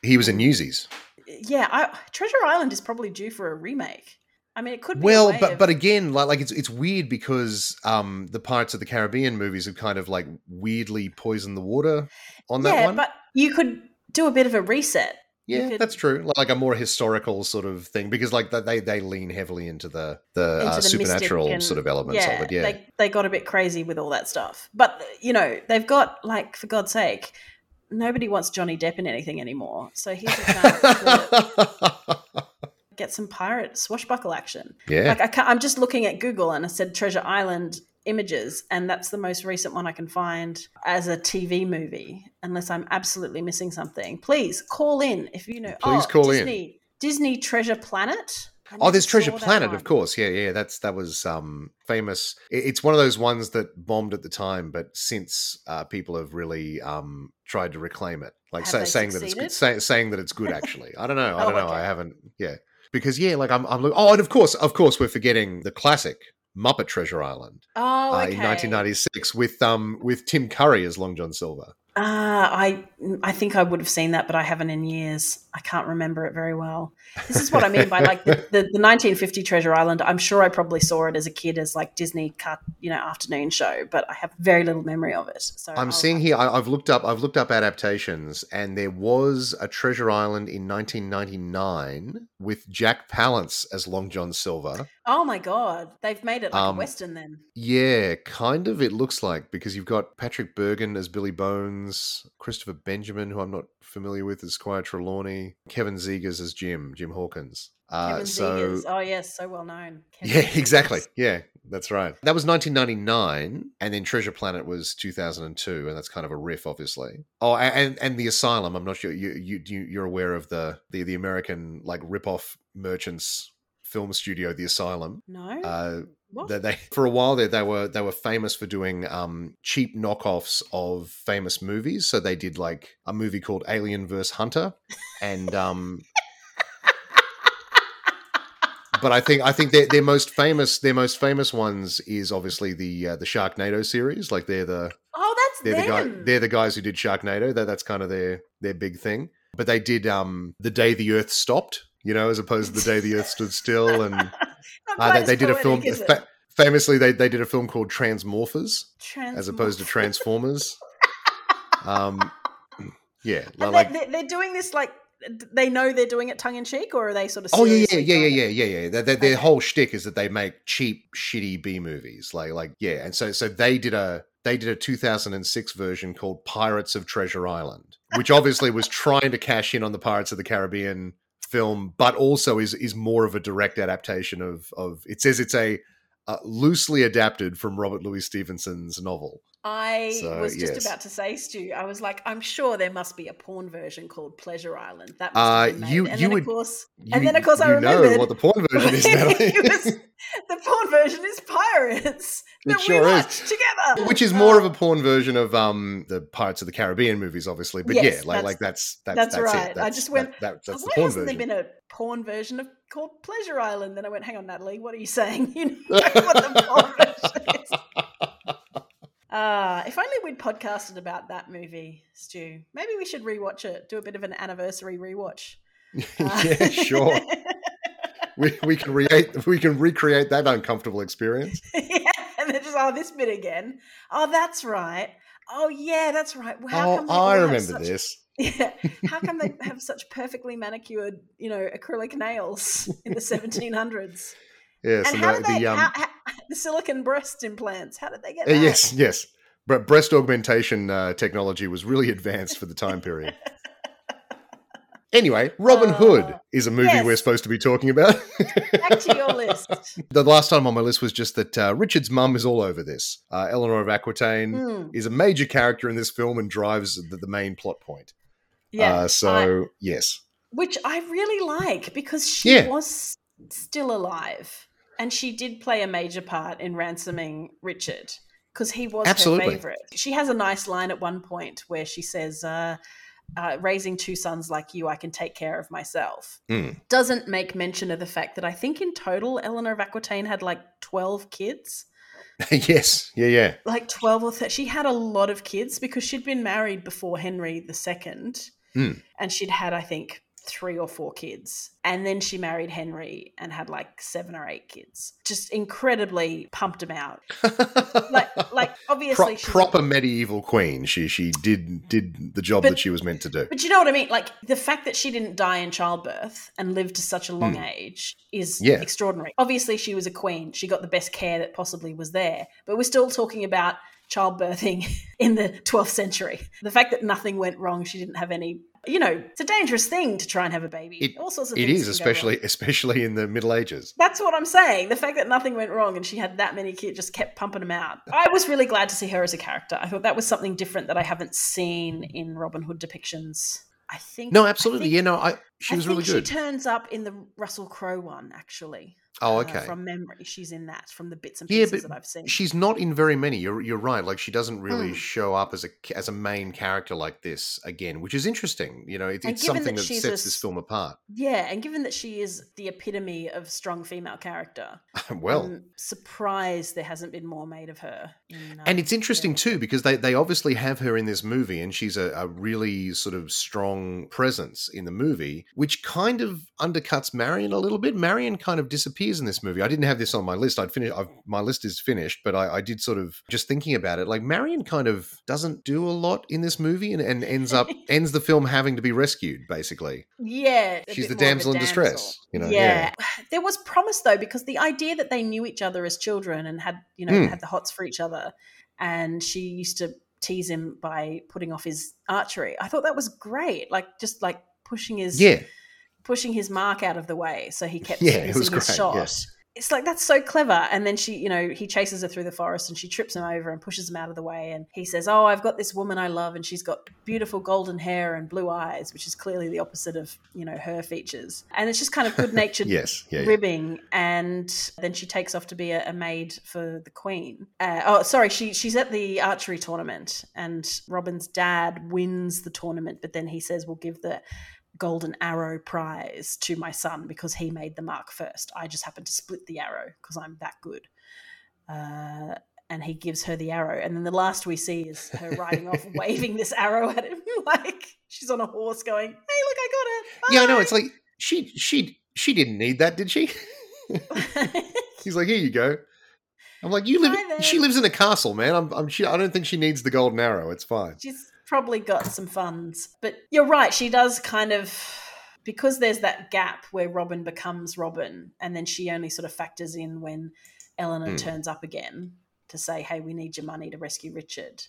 He was in Newsies. yeah. I, Treasure Island is probably due for a remake. I mean, it could Well, but of- but again, like like it's it's weird because um the Pirates of the Caribbean movies have kind of like weirdly poisoned the water on that yeah, one. but you could do a bit of a reset. yeah, could- that's true. Like a more historical sort of thing because like they they lean heavily into the the, into uh, the supernatural and- sort of elements of it. Yeah, they they got a bit crazy with all that stuff. But you know, they've got like for God's sake, nobody wants Johnny Depp in anything anymore. So here's a chance to get some pirate swashbuckle action. yeah. Like I I'm just looking at Google and I said Treasure Island images, and that's the most recent one I can find as a TV movie. Unless I'm absolutely missing something, please call in if you know. Please oh, call in. Disney, Disney Treasure Planet. I Oh, there's Treasure Planet, of course. Yeah, yeah. That's that was um famous. It's one of those ones that bombed at the time, but since uh, people have really um tried to reclaim it, like say, saying that it's good, say, saying that it's good. Actually, I don't know. I Oh, don't know. I haven't. Yeah, because yeah, like I'm. I'm oh, and of course, of course, we're forgetting the classic Muppet Treasure Island Oh, uh, in 1996 with um with Tim Curry as Long John Silver. Ah, I I think I would have seen that, but I haven't in years. I can't remember it very well. This is what I mean by like the, the, the 1950 Treasure Island. I'm sure I probably saw it as a kid as like Disney cut, you know, afternoon show, but I have very little memory of it. So I'm I'll seeing here. I, I've looked up. I've looked up adaptations, and there was a Treasure Island in 1999 with Jack Palance as Long John Silver. Oh my god, they've made it like Um, a western then. Yeah, kind of. It looks like because you've got Patrick Bergin as Billy Bones, Christopher Benjamin, who I'm not familiar with, as Squire Trelawney, Kevin Zegers as Jim, Jim Hawkins. Uh, Kevin so Zegers. Oh yes, so well known. Kevin yeah, Zegers. exactly. Yeah, that's right. That was 1999, and then Treasure Planet was 2002, and that's kind of a riff, obviously. Oh, and and the Asylum. I'm not sure you you you- you're aware of the the the American like rip-off merchants film studio, The Asylum. No. Uh, that they for a while there they were they were famous for doing um cheap knockoffs of famous movies. So they did like a movie called alien vs hunter and um but i think i think their, their most famous their most famous ones is obviously the uh, the sharknado series. Like they're the oh, that's they're the guy they're the guys who did sharknado. That, that's kind of their their big thing. But they did um the day the earth stopped you know as opposed to the day the earth stood still and uh, they, they did a film. Fa- famously, they, they did a film called Transmorphers as opposed to Transformers. um, yeah, And like they're, they're doing this like they know they're doing it tongue in cheek, or are they sort of? oh yeah, yeah, yeah, yeah, yeah, yeah, yeah. Their, their, their Okay. whole shtick is that they make cheap, shitty B movies. Like, like yeah, and so so they did a they did a 2006 version called Pirates of Treasure Island, which obviously was trying to cash in on the Pirates of the Caribbean film, but also is is more of a direct adaptation of of. It says it's a uh, loosely adapted from Robert Louis Stevenson's novel. I So, was just yes. about to say, Stu. I was like, I'm sure there must be a porn version called Pleasure Island. That must Uh, you- and you then would- of course, You, and then of course I remembered know what the porn version is, Natalie. was- the porn version is pirates that sure we is. together, Which is more of a porn version of um the Pirates of the Caribbean movies, obviously. But Yes, yeah, like that's- like that's that's that's that's, right. It. I just went, that, that- that's the Why porn hasn't version. there been a porn version of called Pleasure Island? Then I went, hang on, Natalie, what are you saying? You know what the porn version is. Uh, if only we'd podcasted about that movie, Stu. Maybe we should rewatch it. Do a bit of an anniversary rewatch. Uh, yeah, sure. we we can recreate we can recreate that uncomfortable experience. yeah, and then just oh, this bit again. Oh, that's right. Oh, yeah, that's right. Well, How oh, come I remember such- this. Yeah. How come they have such perfectly manicured, you know, acrylic nails in the 1700s? Yes, and and how the, did they, the um how, how, the silicon breast implants? How did they get uh, that? yes, yes. Bre- Breast augmentation uh, technology was really advanced for the time period. Anyway, Robin Uh, Hood is a movie yes. we're supposed to be talking about. Back to your list. the last time on my list was just that uh, Richard's mum is all over this. Uh, Eleanor of Aquitaine Hmm, is a major character in this film and drives the, the main plot point. yeah. uh, I- so yes, which I really like because she Yeah. was still alive and she did play a major part in ransoming Richard because he was Absolutely. her favorite. She has a nice line at one point where she says, uh, uh, raising two sons like you, I can take care of myself. Mm. Doesn't make mention of the fact that I think in total, Eleanor of Aquitaine had like 12 kids. yes, yeah, yeah. Like 12 or 13. She had a lot of kids because she'd been married before Henry II. Hmm. And she'd had, I think, three or four kids. And then she married Henry and had like seven or eight kids. Just incredibly pumped him out. Like, like obviously, Pro- proper medieval queen. She she did did the job But- that she was meant to do. But you know what I mean? Like the fact that she didn't die in childbirth and lived to such a long Hmm. age is Yeah. extraordinary. Obviously, she was a queen. She got the best care that possibly was there. But we're still talking about childbirthing in the 12th century. The fact that nothing went wrong, she didn't have any, you know, it's a dangerous thing to try and have a baby. It- All sorts of It is, can go wrong. especially especially in the Middle Ages. That's what I'm saying. The fact that nothing went wrong and she had that many kids just kept pumping them out. I was really glad to see her as a character. I thought that was something different that I haven't seen in Robin Hood depictions. I think No, I absolutely. think- Yeah, no, I she I was think really good. She turns up in the Russell Crowe one, actually. Oh, Uh, okay. from memory, she's in that from the bits and Yeah, pieces but that I've seen. She's not in very many. You're you're right. Like she doesn't really Mm. show up as a as a main character like this again, which is interesting. You know, it, it's something that that sets a this film apart. yeah, and given that she is the epitome of strong female character, well, I'm surprised there hasn't been more made of her. in, and um, it's interesting the- too because they they obviously have her in this movie, and she's a, a really sort of strong presence in the movie, which kind of undercuts Marion a little bit. Marion kind of disappears in this movie. I didn't have this on my list. I'd finished. I've, my list is finished, but I, I did sort of just thinking about it. Like Marion kind of doesn't do a lot in this movie, and, and ends up ends the film having to be rescued. Basically, Yeah, she's the bit more of a damsel in distress. You know, yeah. There was promise though, because the idea that they knew each other as children and had, you know, Hmm. had the hots for each other, and she used to tease him by putting off his archery. I thought that was great. Like just like pushing his yeah, pushing his mark out of the way so he kept Yeah, it missing was his great, shot. yes. It's like that's so clever. And then she, you know, he chases her through the forest and she trips him over and pushes him out of the way. And he says, Oh, I've got this woman I love, and she's got beautiful golden hair and blue eyes, which is clearly the opposite of, you know, her features. And it's just kind of good natured yes, yeah, yeah. ribbing. And then she takes off to be a, a maid for the queen. Uh, oh, sorry, she she's at the archery tournament, and Robin's dad wins the tournament, but then he says, We'll give the golden arrow prize to my son because he made the mark first. I just happened to split the arrow because I'm that good. Uh, and he gives her the arrow. And then the last we see is her riding off, waving this arrow at him like she's on a horse going, Hey, look, I got it. Yeah, I know. It's like she she she didn't need that, did she? He's like, here you go. I'm like, you live. She lives in a castle, man. I'm. I'm she, I don't think she needs the golden arrow. It's fine. she's probably got some funds. But you're right, she does kind of because there's that gap where Robin becomes Robin, and then she only sort of factors in when Eleanor Hmm. turns up again to say, "Hey, we need your money to rescue Richard."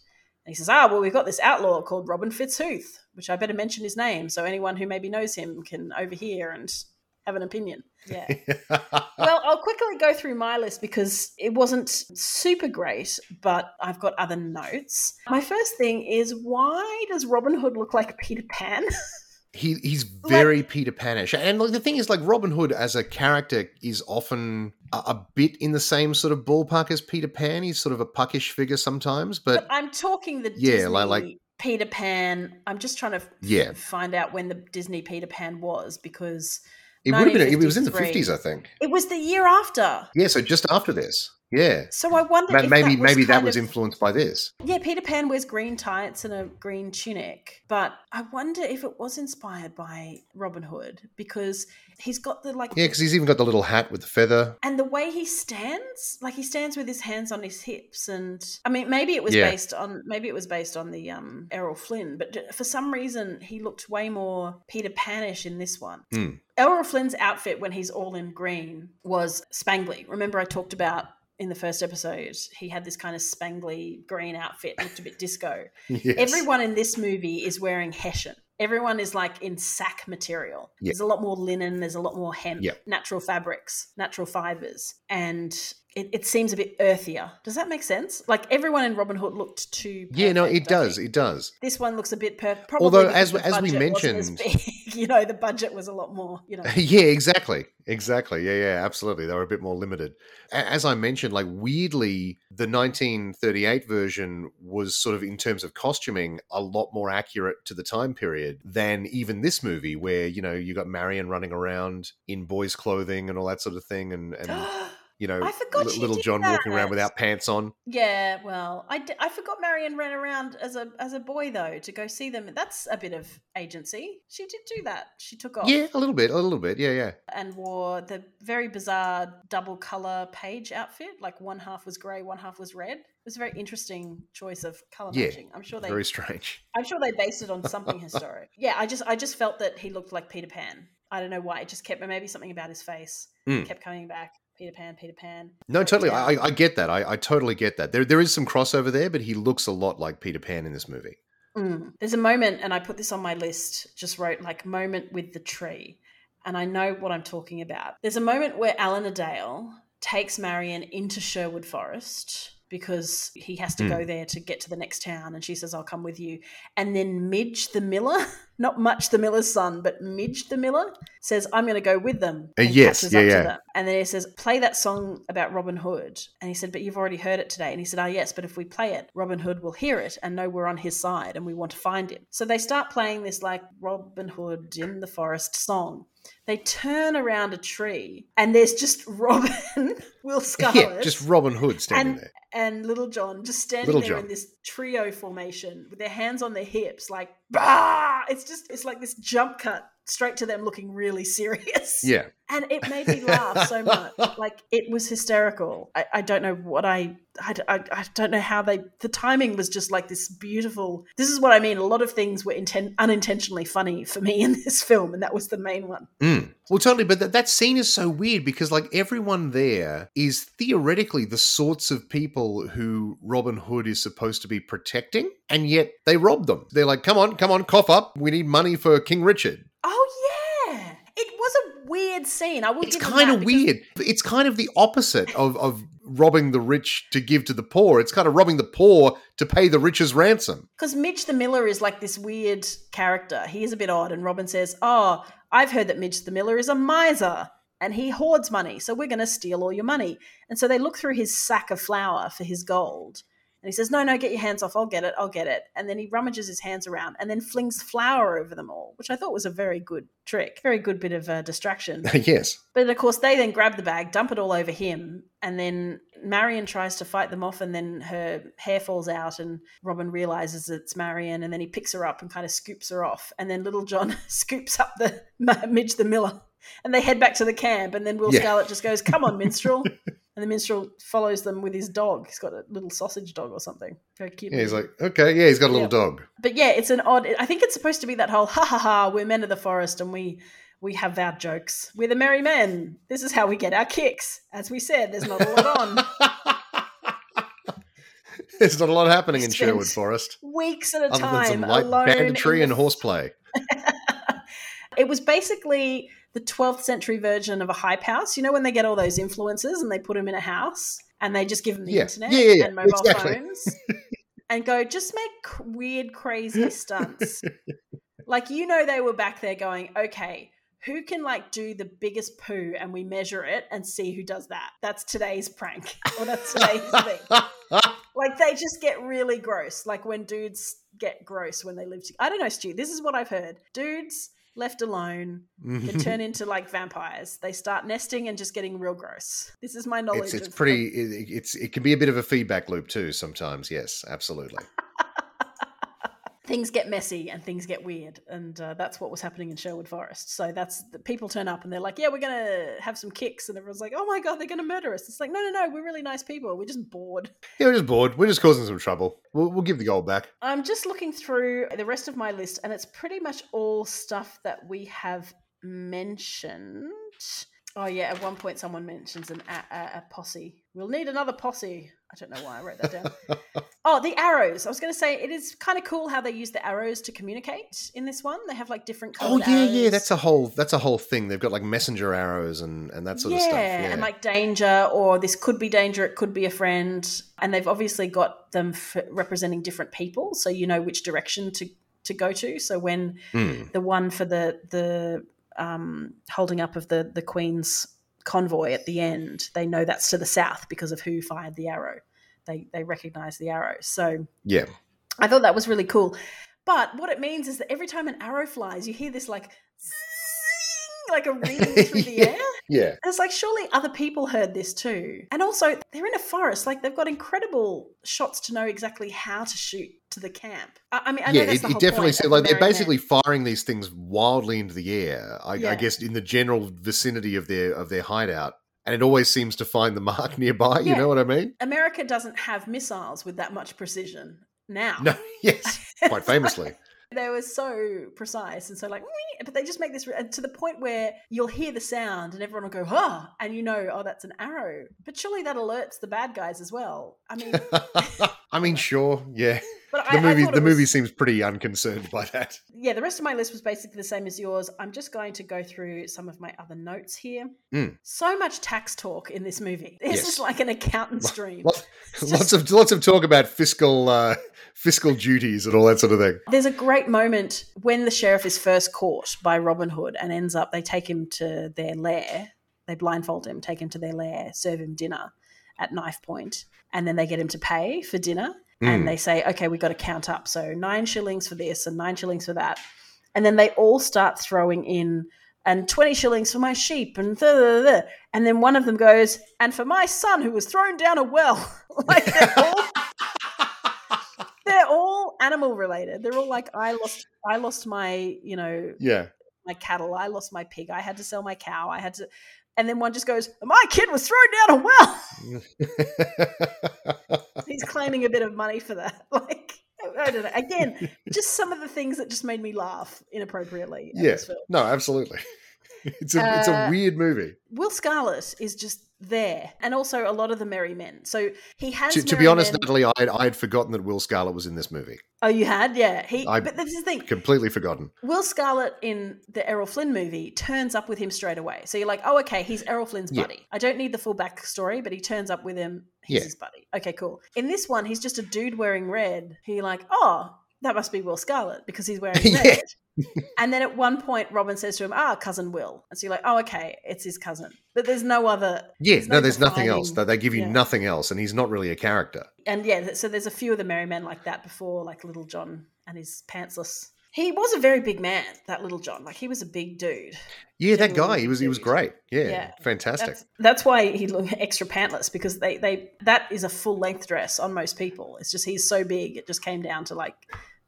And he says, "Ah, well, we've got this outlaw called Robin Fitzooth, which I better mention his name so anyone who maybe knows him can overhear and have an opinion. Yeah. well, I'll quickly go through my list because it wasn't super great, but I've got other notes. My first thing is why does Robin Hood look like Peter Pan? he he's very like, Peter Panish, and like the thing is, like Robin Hood as a character is often a, a, bit in the same sort of ballpark as Peter Pan. He's sort of a puckish figure sometimes, but, but I'm talking the yeah, Disney like, like Peter Pan. I'm just trying to yeah. find out when the Disney Peter Pan was because it would have been. It was in the fifties, I think. It was the year after. Yeah, so just after this. Yeah. So I wonder Ma- maybe that maybe that was of, influenced by this. Yeah, Peter Pan wears green tights and a green tunic, but I wonder if it was inspired by Robin Hood because he's got the like Yeah, because he's even got the little hat with the feather. And the way he stands, like he stands with his hands on his hips and I mean maybe it was yeah. based on maybe it was based on the um Errol Flynn, but for some reason he looked way more Peter Panish in this one. Mm. Errol Flynn's outfit when he's all in green was spangly. Remember I talked about in the first episode, he had this kind of spangly green outfit, looked a bit disco. yes. Everyone in this movie is wearing hessian. Everyone is like in sack material. Yep. There's a lot more linen, there's a lot more hemp, yep. natural fabrics, natural fibers. And it, it, seems a bit earthier. Does that make sense? Like everyone in Robin Hood looked too. Perfect, yeah, no, it does. It does. This one looks a bit perfect. Although, as as we mentioned, you know, the budget was a lot more. You know. yeah, exactly, exactly. Yeah, yeah, absolutely. They were a bit more limited. As I mentioned, like weirdly, the 1938 version was sort of in terms of costuming a lot more accurate to the time period than even this movie, where you know you got Marion running around in boys' clothing and all that sort of thing, and and. you know, I forgot little John that. walking around without pants on. Yeah, well, I, d- I forgot Marion ran around as a as a boy though to go see them. That's a bit of agency. She did do that. She took off. Yeah, a little bit, a little bit. Yeah, yeah. And wore the very bizarre double color page outfit. Like one half was grey, one half was red. It was a very interesting choice of color yeah, matching. I'm sure they very strange. I'm sure they based it on something historic. Yeah, I just I just felt that he looked like Peter Pan. I don't know why. It just kept maybe something about his face mm. kept coming back. Peter Pan, Peter Pan. No, totally. I, I get that. I, I totally get that. There, there is some crossover there, but he looks a lot like Peter Pan in this movie. Mm. There's a moment, and I put this on my list, just wrote like moment with the tree. And I know what I'm talking about. There's a moment where Alan Adale takes Marion into Sherwood Forest because he has to mm. go there to get to the next town. And she says, I'll come with you. And then Midge the Miller, not Much the Miller's son, but Midge the Miller says, I'm going to go with them. Uh, yes, yeah, yeah. And then he says, play that song about Robin Hood. And he said, but you've already heard it today. And he said, oh, yes, but if we play it, Robin Hood will hear it and know we're on his side and we want to find him. So they start playing this like Robin Hood in the forest song. They turn around a tree and there's just Robin, Will Scarlet. Yeah, just Robin Hood standing and, there. And Little John just standing Little there John. in this trio formation with their hands on their hips, like, bah! It's just, it's like this jump cut straight to them looking really serious. Yeah. And it made me laugh so much. Like it was hysterical. I, I don't know what I, I, I, I, don't know how they, the timing was just like this beautiful. This is what I mean. A lot of things were inten- unintentionally funny for me in this film, and that was the main one. Mm. Well, totally. But that, that scene is so weird because like everyone there is theoretically the sorts of people who Robin Hood is supposed to be protecting, and yet they rob them. They're like, come on, come on, cough up. We need money for King Richard. Oh yeah, it was a weird scene. I will. It's kind of weird. It's kind of the opposite of of robbing the rich to give to the poor. It's kind of robbing the poor to pay the rich's ransom. Because Midge the Miller is like this weird character. He is a bit odd, and Robin says, "Oh, I've heard that Midge the Miller is a miser." And he hoards money, so we're going to steal all your money. And so they look through his sack of flour for his gold and he says, No, no, get your hands off. I'll get it. I'll get it. And then he rummages his hands around and then flings flour over them all, which I thought was a very good trick. Very good bit of uh, distraction. yes. But of course, they then grab the bag, dump it all over him. And then Marion tries to fight them off. And then her hair falls out. And Robin realizes it's Marion. And then he picks her up and kind of scoops her off. And then Little John scoops up the Midge the Miller. And they head back to the camp. And then Will yeah. Scarlet just goes, Come on, minstrel. And the minstrel follows them with his dog. He's got a little sausage dog or something. Very cute. Yeah, he's like, okay, yeah, he's got a little yeah. dog. But yeah, it's an odd. I think it's supposed to be that whole ha ha ha. We're men of the forest, and we we have our jokes. We're the merry men. This is how we get our kicks. As we said, there's not a lot on. there's not a lot happening in Sherwood Forest. Weeks at a other time, than some light banditry and horseplay. it was basically the 12th century version of a hype house. You know when they get all those influencers and they put them in a house and they just give them the Yeah. internet Yeah, yeah, and mobile Exactly. phones and go just make weird crazy stunts. like you know they were back there going, "Okay, who can like do the biggest poo and we measure it and see who does that?" That's today's prank or that's today's thing. Like they just get really gross. Like when dudes get gross when they live together. I don't know, Stu. This is what I've heard. Dudes left alone can mm-hmm. turn into like vampires. They start nesting and just getting real gross. This is my knowledge. it's it's of- pretty it, it's it can be a bit of a feedback loop too sometimes yes absolutely things get messy and things get weird, and uh, that's what was happening in Sherwood Forest. So that's the people turn up and they're like, "Yeah, we're gonna have some kicks," and everyone's like, "Oh my god, they're gonna murder us!" It's like, no, no, no, we're really nice people. We're just bored. yeah we're just bored we're just causing some trouble we'll, we'll give the gold back I'm just looking through the rest of my list, and it's pretty much all stuff that we have mentioned. Oh yeah, at one point someone mentions an a, a, a posse. We'll need another posse. I don't know why I wrote that down. oh, the arrows. I was going to say it is kind of cool how they use the arrows to communicate in this one. They have like different. Colors. Oh yeah yeah that's a whole that's a whole thing they've got like messenger arrows and and that sort yeah, of stuff yeah and like danger, or this could be danger, it could be a friend, and they've obviously got them f- representing different people, so you know which direction to to go to. So when Hmm. the one for the the um, holding up of the the Queen's convoy at the end, they know that's to the south because of who fired the arrow. They they recognize the arrow. So yeah I thought that was really cool. But what it means is that every time an arrow flies, you hear this like zing, like a ringing through the Yeah. air. yeah And it's like surely other people heard this too. And also they're in a forest. Like they've got incredible shots to know exactly how to shoot to the camp. I, I mean, I yeah, it, it definitely said like the they're basically Men. firing these things wildly into the air. I, Yeah. I guess in the general vicinity of their of their hideout, and it always seems to find the mark nearby. You know what I mean? America doesn't have missiles with that much precision now. No, yes, quite famously. They were so precise and so like but they just make this to the point where you'll hear the sound and everyone will go huh and you know oh that's an arrow but surely that alerts the bad guys as well i mean I mean, sure, yeah. but The I, movie I the it movie seems pretty unconcerned by that. yeah the rest of my list was basically the same as yours i'm just going to go through some of my other notes here Mm. so much tax talk in this movie this Yes. is like an accountant's dream Lots of lots of talk about fiscal uh, fiscal duties and all that sort of thing. There's a great moment when the sheriff is first caught by Robin Hood and ends up, they take him to their lair. They blindfold him, take him to their lair, serve him dinner at knife point, and then they get him to pay for dinner. Mm. And they say, okay, we've got to count up. So nine shillings for this and nine shillings for that. And then they all start throwing in, and 20 shillings for my sheep, and da, da, da, da. And then one of them goes, and for my son who was thrown down a well. like they're all they're all animal related. They're all like, I lost, I lost my, you know, Yeah, my cattle. I lost my pig. I had to sell my cow. I had to, and then one just goes, my kid was thrown down a well. He's claiming a bit of money for that. Like, I don't know. Again, just some of the things that just made me laugh inappropriately. Yes. Yeah. no, absolutely. It's a it's a Uh, weird movie. Will Scarlet is just there, and also a lot of the merry men. So he has. To, to be honest, men- Natalie, I I had forgotten that Will Scarlet was in this movie. oh, you had, yeah. He, I- but this is the thing. Completely forgotten. Will Scarlet in the Errol Flynn movie turns up with him straight away. So you're like, oh, okay, he's Errol Flynn's Yeah. buddy. I don't need the full backstory, but he turns up with him. He's Yeah. his buddy. Okay, cool. In this one, he's just a dude wearing red. He like, oh, that must be Will Scarlet because he's wearing Yeah. and then at one point, Robin says to him, ah, cousin Will. And so you're like, oh, okay, it's his cousin. But there's no other. Yeah, There's no, no there's nothing else. They they give you yeah. nothing else, and he's not really a character. And yeah, so there's a few of the merry men like that before, like Little John and his pantsless. He was a very big man, that Little John. Like he was a big dude. Yeah, that guy, he was he was great. Yeah, Yeah, fantastic. That's, that's why he looked extra pantless because they they that is a full length dress on most people. It's just he's so big it just came down to like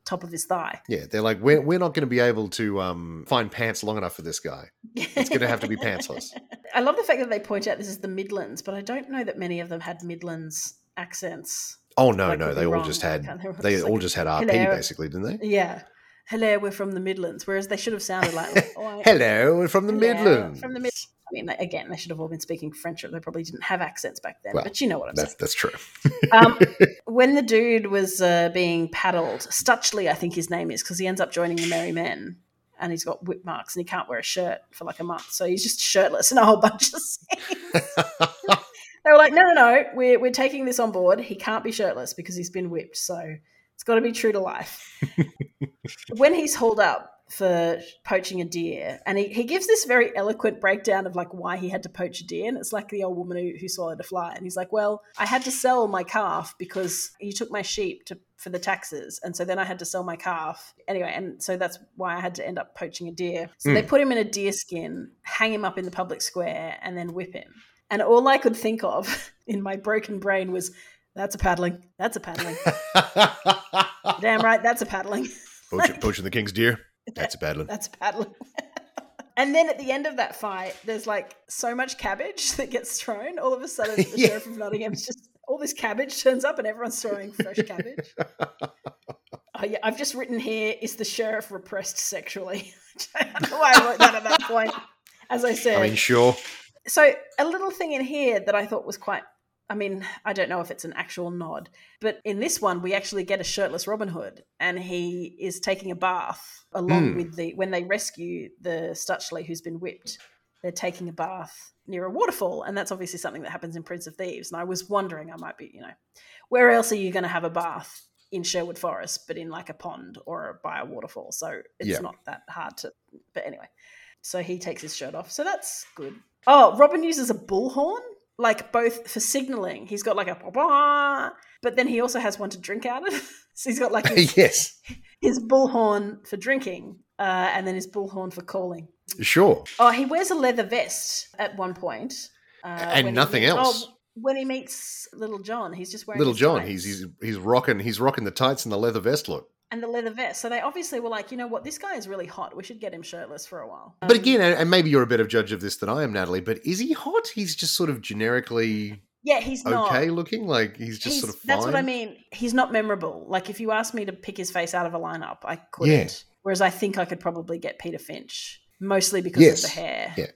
top of his thigh. Yeah, they're like, we're, we're not going to be able to um, find pants long enough for this guy. It's going to have to be pantsless. I love the fact that they point out this is the Midlands, but I don't know that many of them had Midlands accents. Oh no, I no, they all wrong, just had can't- they were they all just had RP basically, didn't they? Yeah. Hello, we're from the Midlands. Whereas they should have sounded like, oh, Hello, we're from the Midlands. From the Mid. I mean, again, they should have all been speaking French. Or they probably didn't have accents back then. Well, but you know what I'm saying. That's that's true. um, when the dude was uh, being paddled, Stutchley, I think his name is, because he ends up joining the Merry Men. and he's got whip marks and he can't wear a shirt for like a month. So he's just shirtless in a whole bunch of scenes. they were like, no, no, no, we're, we're taking this on board. He can't be shirtless because he's been whipped. So it's got to be true to life. when he's hauled up for poaching a deer, and he, he gives this very eloquent breakdown of like why he had to poach a deer. And it's like the old woman who, who swallowed a fly. And he's like, well, I had to sell my calf because he took my sheep to for the taxes. And so then I had to sell my calf. Anyway, and so that's why I had to end up poaching a deer. So Mm. they put him in a deer skin, hang him up in the public square, and then whip him. And all I could think of in my broken brain was, that's a paddling. That's a paddling. Damn right, that's a paddling. Poaching, poaching the king's deer. That's a one. That's a paddling. and then at the end of that fight, there's like so much cabbage that gets thrown. All of a sudden, the Yeah. sheriff of Nottingham's just all this cabbage turns up, and everyone's throwing fresh cabbage. Oh yeah, I've just written here: is the sheriff repressed sexually? I don't know why I wrote that at that point. As I said, I mean, sure. so a little thing in here that I thought was quite I mean, I don't know if it's an actual nod, but in this one we actually get a shirtless Robin Hood and he is taking a bath along Hmm. with the when they rescue the Stutchley who's been whipped. They're taking a bath near a waterfall, and that's obviously something that happens in Prince of Thieves. And I was wondering, I might be, you know, where else are you going to have a bath in Sherwood Forest, but in like a pond or by a waterfall? So it's Yeah. not that hard to. But anyway, so he takes his shirt off. So that's good. Oh, Robin uses a bullhorn, like both for signaling. He's got like a "Bah," but then he also has one to drink out of. so he's got like his, yes, his bullhorn for drinking, uh, and then his bullhorn for calling. sure. Oh, he wears a leather vest at one point, uh, And nothing meets- else. Oh, when he meets Little John, he's just wearing Little John, tights he's he's he's rocking he's rocking the tights and the leather vest look. And the leather vest. So they obviously were like, you know what, this guy is really hot. We should get him shirtless for a while. But Um, again, and maybe you're a better judge of this than I am, Natalie. But is he hot? He's just sort of generically yeah, he's not. okay looking. Like he's just He's- sort of fine. That's what I mean. He's not memorable. Like if you asked me to pick his face out of a lineup, I couldn't. Yeah. Whereas I think I could probably get Peter Finch, mostly because Yes. of the hair. Yeah.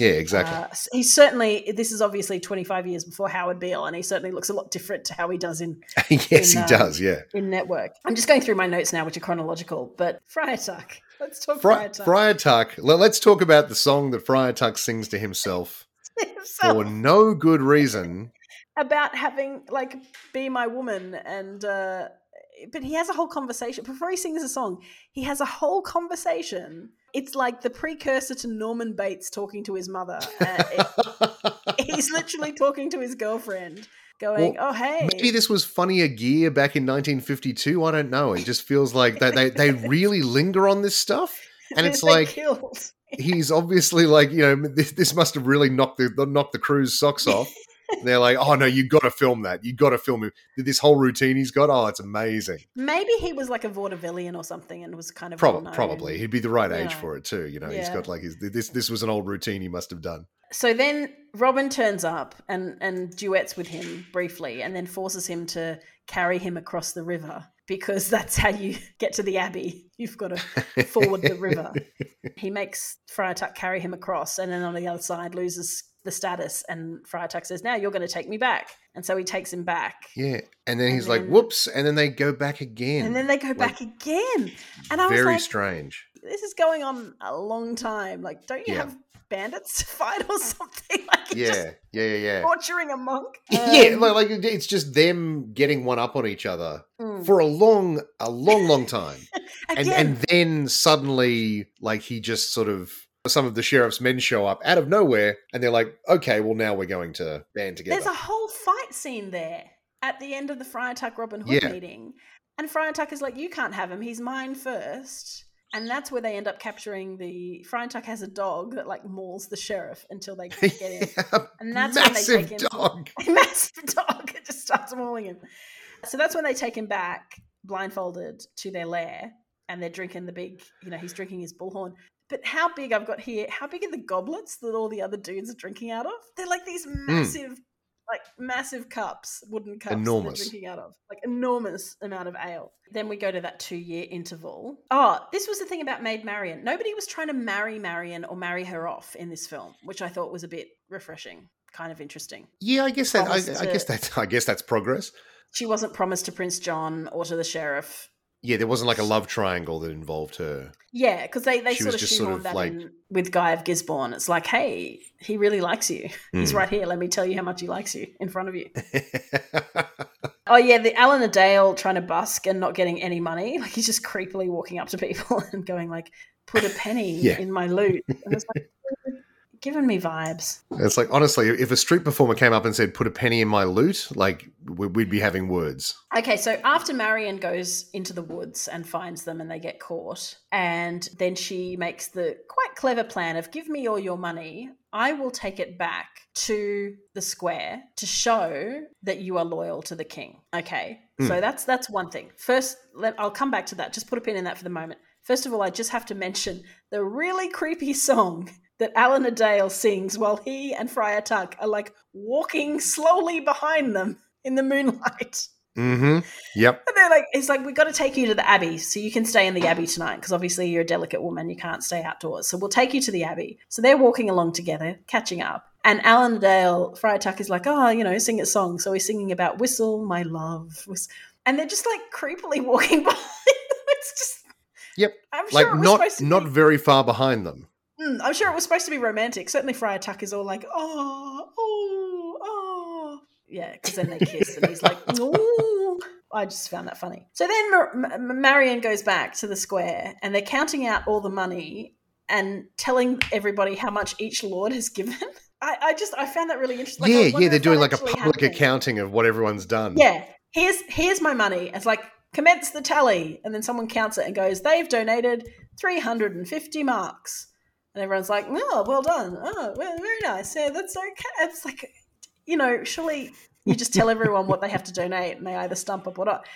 Yeah, exactly. Uh, he's certainly. This is obviously 25 years before Howard Beale, and he certainly looks a lot different to how he does in yes, in, he uh, does. Yeah. in Network. I'm just going through my notes now, which are chronological. But Friar Tuck. Let's talk Fri- Friar Tuck. Friar Tuck. le- Let's talk about the song that Friar Tuck sings to himself So, for no good reason. about having like be my woman and uh but he has a whole conversation before he sings a song he has a whole conversation it's like the precursor to norman bates talking to his mother uh, it- he's literally talking to his girlfriend going oh hey Maybe this was funnier gear back in 1952. I don't know. It just feels like they, they, they really linger on this stuff. And it's like killed he's obviously like, you know, this, this must have really knocked the knocked the crew's socks off. And they're like, oh no, you got to film that. You got to film it. This whole routine he's got. Oh, it's amazing. maybe he was like a vaudevillian or something and was kind of Prob- well-known. probably he'd be the right age Yeah. for it too. You know, he's got like his, this. This was an old routine he must have done. so then Robin turns up and and duets with him briefly, and then forces him to carry him across the river because that's how you get to the abbey. You've got to forward the river. He makes Friar Tuck carry him across, and then on the other side loses the status. And Friar Tuck says, "Now you're going to take me back," and so he takes him back. Yeah, and then And he's like, then- "Whoops!" And then they go back again. And then they go back again, and I was Very like, strange. "This is going on a long time. Like, don't you Yeah. have bandits to fight or something? Like, Yeah, yeah, yeah, yeah. torturing a monk." yeah, Um, like, like it's just them getting one up on each other mm. for a long, a long, long time, and and then suddenly, like he just sort of some of the sheriff's men show up out of nowhere, and they're like, "Okay, well now we're going to band together." there's a whole fight scene there at the end of the Friar Tuck Robin Hood Yeah. meeting, and Friar Tuck is like, "You can't have him. He's mine first. And that's where they end up capturing the. Friar Tuck has a dog that like mauls the sheriff until they get him, and that's when they take him. dog. massive dog. It just starts mauling him. So that's when they take him back blindfolded to their lair, and they're drinking the big. You know, he's drinking his bullhorn. But how big I've got here? How big are the goblets that all the other dudes are drinking out of? They're like these hmm. massive, like massive cups, wooden cups Enormous. they're drinking out of, like enormous amount of ale. Then we go to that two-year interval. Oh, this was the thing about Maid Marian. Nobody was trying to marry Marian or marry her off in this film, which I thought was a bit refreshing, kind of interesting. Yeah, I guess that. I, Promised I guess to- that. I guess that's progress. She wasn't promised to Prince John or to the sheriff. Yeah, there wasn't like a love triangle that involved her. Yeah, because they, they She sort of just sort of that like- in with Guy of Gisborne. It's like, hey, he really likes you. He's Mm. right here. Let me tell you how much he likes you in front of you. Oh yeah, the Alan Dale trying to busk and not getting any money. Like he's just creepily walking up to people and going like, "Put a penny Yeah. in my lute." And it's like, giving me vibes. it's like honestly, if a street performer came up and said, "Put a penny in my lute," like we- we'd be having words. Okay, so after Marion goes into the woods and finds them and they get caught, and then she makes the quite clever plan of give me all your money, I will take it back to the square to show that you are loyal to the king. Okay. So hmm. that's that's one thing. First, let, I'll come back to that. Just put a pin in that for the moment. First of all, I just have to mention the really creepy song that Alan Adale sings while he and Friar Tuck are like walking slowly behind them in the moonlight. Mm-hmm. Yep. And they're like, it's like, we've got to take you to the Abbey so you can stay in the Abbey tonight because obviously you're a delicate woman. You can't stay outdoors. So we'll take you to the Abbey. So they're walking along together, catching up. And Alan Dale, Friar Tuck is like, oh, you know, sing a song. So he's singing about Whistle, My Love. And they're just like creepily walking by. it's just, Yep. I'm sure Like not not be, very far behind them. Mm, I'm sure it was supposed to be romantic. Certainly Friar Tuck is all like, oh, oh, oh. Yeah, because then they kiss and he's like, oh. I just found that funny. So then Mar- M- Marion goes back to the square and they're counting out all the money and telling everybody how much each lord has given. I, I just I found that really interesting. Like, yeah, yeah, they're doing like a public happened. accounting of what everyone's done. Yeah, here's here's my money. It's like commence the tally, and then someone counts it and goes, they've donated three hundred and fifty marks, and everyone's like, oh, well done. Oh, well, very nice. Yeah, that's okay. It's like, you know, surely you just tell everyone what they have to donate, and they either stump up or not.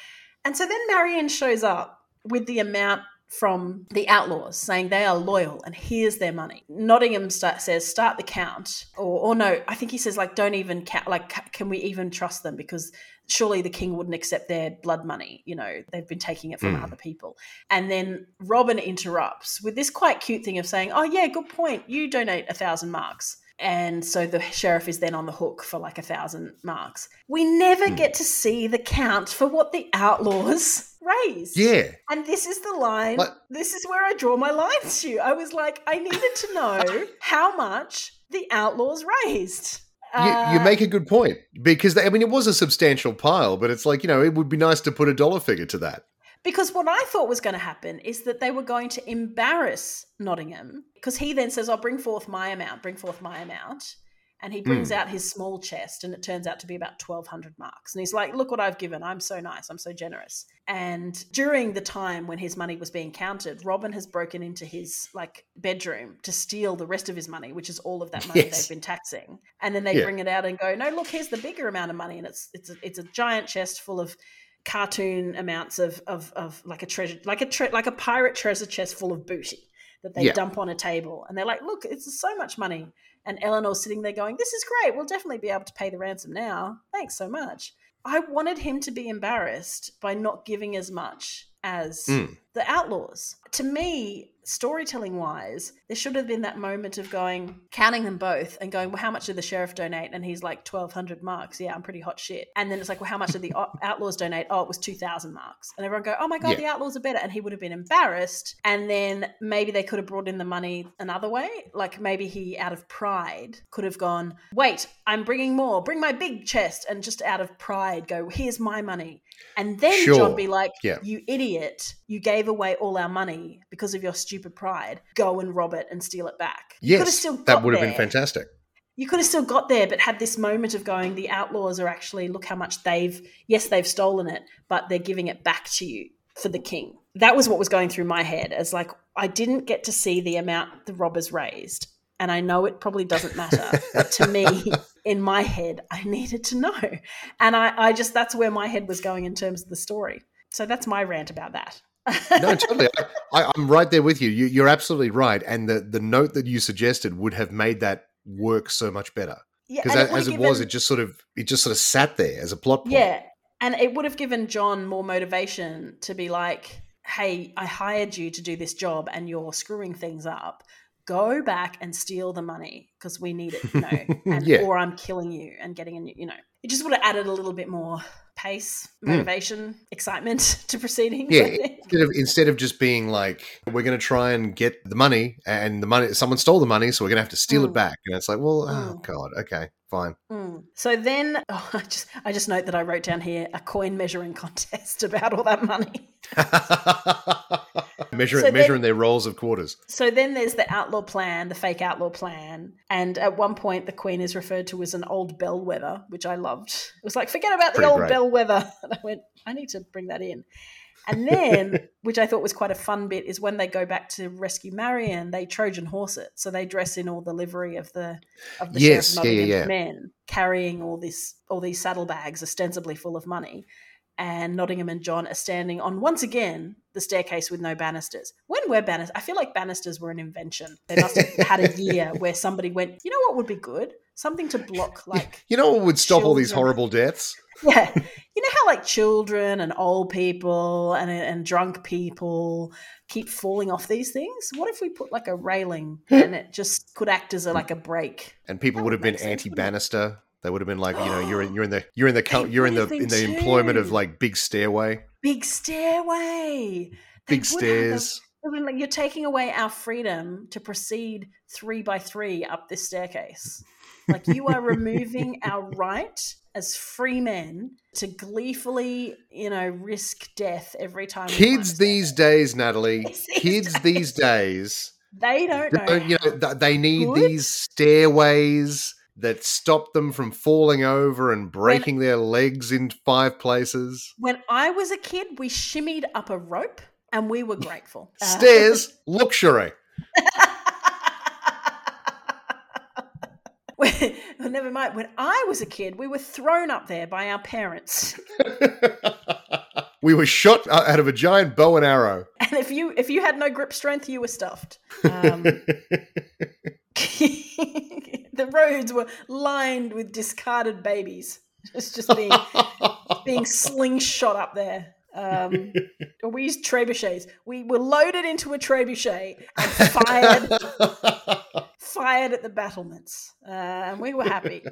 And so then Marion shows up with the amount from the outlaws saying they are loyal and here's their money. Nottingham start, says start the count, or, or no, I think he says like don't even count. Like, can we even trust them because surely the king wouldn't accept their blood money. You know, they've been taking it from Hmm. other people. And then Robin interrupts with this quite cute thing of saying, "Oh yeah, good point. You donate a thousand marks." And so the sheriff is then on the hook for like a thousand marks. We never Hmm. get to see the count for what the outlaws raised. Yeah. And this is the line. This is where I draw my lines to. I was like, I needed to know how much the outlaws raised. You, you Uh, make a good point because they, I mean it was a substantial pile, but it's like you know it would be nice to put a dollar figure to that. Because what I thought was going to happen is that they were going to embarrass Nottingham because he then says, I'll bring forth my amount, bring forth my amount. And he brings hmm. out his small chest and it turns out to be about 1,200 marks. And he's like, Look what I've given. I'm so nice. I'm so generous. And during the time when his money was being counted, Robin has broken into his like bedroom to steal the rest of his money, which is all of that money Yes. they've been taxing. And then they Yeah. bring it out and go, No, look, here's the bigger amount of money. And it's it's a, it's a giant chest full of cartoon amounts of of, of like a treasure like a tre- like a pirate treasure chest full of booty that they Yeah. dump on a table. And they're like look it's so much money. And eleanor's sitting there going this is great. We'll definitely be able to pay the ransom now. Thanks so much. I wanted him to be embarrassed by not giving as much as Mm. the outlaws. To me storytelling wise there should have been that moment of going counting them both and going well how much did the sheriff donate? And he's like 1200 marks. Yeah i'm pretty hot shit. And then it's like well how much did the outlaws donate? Oh it was 2000 marks. And everyone go oh my god Yeah. the outlaws are better. And he would have been embarrassed. And then maybe they could have brought in the money another way. Like maybe he out of pride could have gone wait i'm bringing more. Bring my big chest. And just out of pride go here's my money and then Sure. john be like Yeah. you idiot you gave away all our money because of your stupid pride go and rob it and steal it back you could have Yes, that would have been fantastic. you could have still got there but had this moment of going the outlaws are actually look how much they've yes they've stolen it but they're giving it back to you for the king that was what was going through my head as like i didn't get to see the amount the robbers raised and i know it probably doesn't matter but to me in my head i needed to know and I, I just that's where my head was going in terms of the story so that's my rant about that No, totally. I, I'm right there with you. you. You're absolutely right. And the the note that you suggested would have made that work so much better yeah, because as, it was, it just sort of it just sort of sat there as a plot point. Yeah. And it would have given John more motivation to be like, hey, I hired you to do this job and you're screwing things up. Go back and steal the money because we need it, you know, and, Yeah. or I'm killing you and getting a new, you know, it just would have added a little bit more pace, motivation, excitement to proceedings. Yeah, instead of instead of just being like, we're going to try and get the money, and the money, someone stole the money, so we're going to have to steal it Mm. back. And it's like, well, oh Mm. god, okay, fine. Mm. So then, oh, I just I just note that I wrote down here a coin measuring contest about all that money. Measure, So then- measuring their rolls of quarters. So then there's the outlaw plan, the fake outlaw plan. And at one point, the Queen is referred to as an old bellwether, which I loved. It was like, forget about the old great. bellwether. And I went, I need to bring that in. And then, which I thought was quite a fun bit, is when they go back to rescue Marion, they Trojan horse it. So they dress in all the livery of the of the Yes, Sheriff yeah, yeah, men, carrying all this all these saddlebags ostensibly full of money. And Nottingham and John are standing on once again the staircase with no banisters. When were banisters? I feel like banisters were an invention. They must have had a year where somebody went, you know what would be good? Something to block like You know what would stop all these horrible deaths? yeah you know how like children and old people and and drunk people keep falling off these things what if we put like a railing and it just could act as a like a break And people would would have been sense, anti-banister. They would have been like, you know, you're in, you're in the, you're in the, you're in the, in the employment of like big stairway, big stairway They big stairs. I mean, like you're taking away our freedom to proceed three by three up this staircase. Like you are removing our right as free men to gleefully, you know, risk death every time. we climb a Kids these days, Natalie. Kids these Kids these days. they don't know. you know, they need good. these stairways that stop them from falling over and breaking their legs in five places. when I was a kid, we shimmied up a rope and we were grateful. Uh, Stairs, luxury. when- well, never mind. When I was a kid, we were thrown up there by our parents. we were shot uh, out of a giant bow and arrow. And if you if you had no grip strength, you were stuffed. Um, the roads were lined with discarded babies. It's just being being slingshot up there. Um, we used trebuchets. We were loaded into a trebuchet and fired fired at the battlements, uh, and we were happy.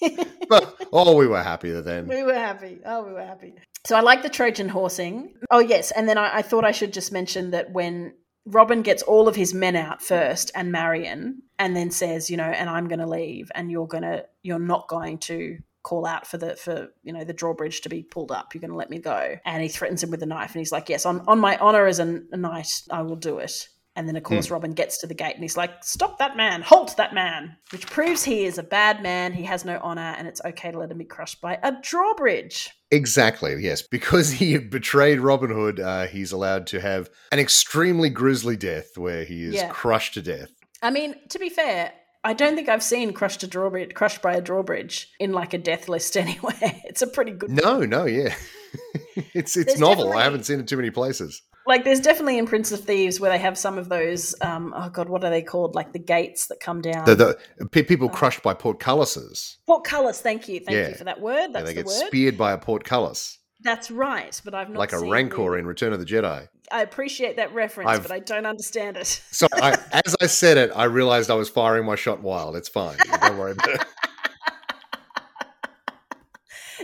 but oh, we were happier then. We were happy. Oh, we were happy. So I like the Trojan horsing. Oh, yes. And then I, I thought I should just mention that when Robin gets all of his men out first and Marion, and then says, you know, and I'm going to leave, and you're going to, you're not going to call out for the for you know the drawbridge to be pulled up you're going to let me go and he threatens him with a knife and he's like yes on, on my honor as a, a knight i will do it and then of course robin gets to the gate and he's like stop that man halt that man which proves he is a bad man he has no honor and it's okay to let him be crushed by a drawbridge Exactly, yes. Because he betrayed Robin Hood, uh, he's allowed to have an extremely grisly death where he is Yeah. crushed to death. I mean, to be fair, I don't think I've seen crushed a drawbridge, crushed by a drawbridge in like a death list anywhere. It's a pretty good. No, no, yeah. it's it's There's novel. I haven't seen it too many places. Like, there's definitely in Prince of Thieves where they have some of those. Um, oh god, what are they called? Like the gates that come down. The, the pe- people crushed by portcullises. portcullis. Thank you, thank Yeah. you for that word. That's Yeah, they the get word. speared by a portcullis, That's right, but I've not like a rancor the- in Return of the Jedi. I appreciate that reference, I've- but I don't understand it. So I, as I said it, I realized I was firing my shot wild. It's fine. Don't worry about it.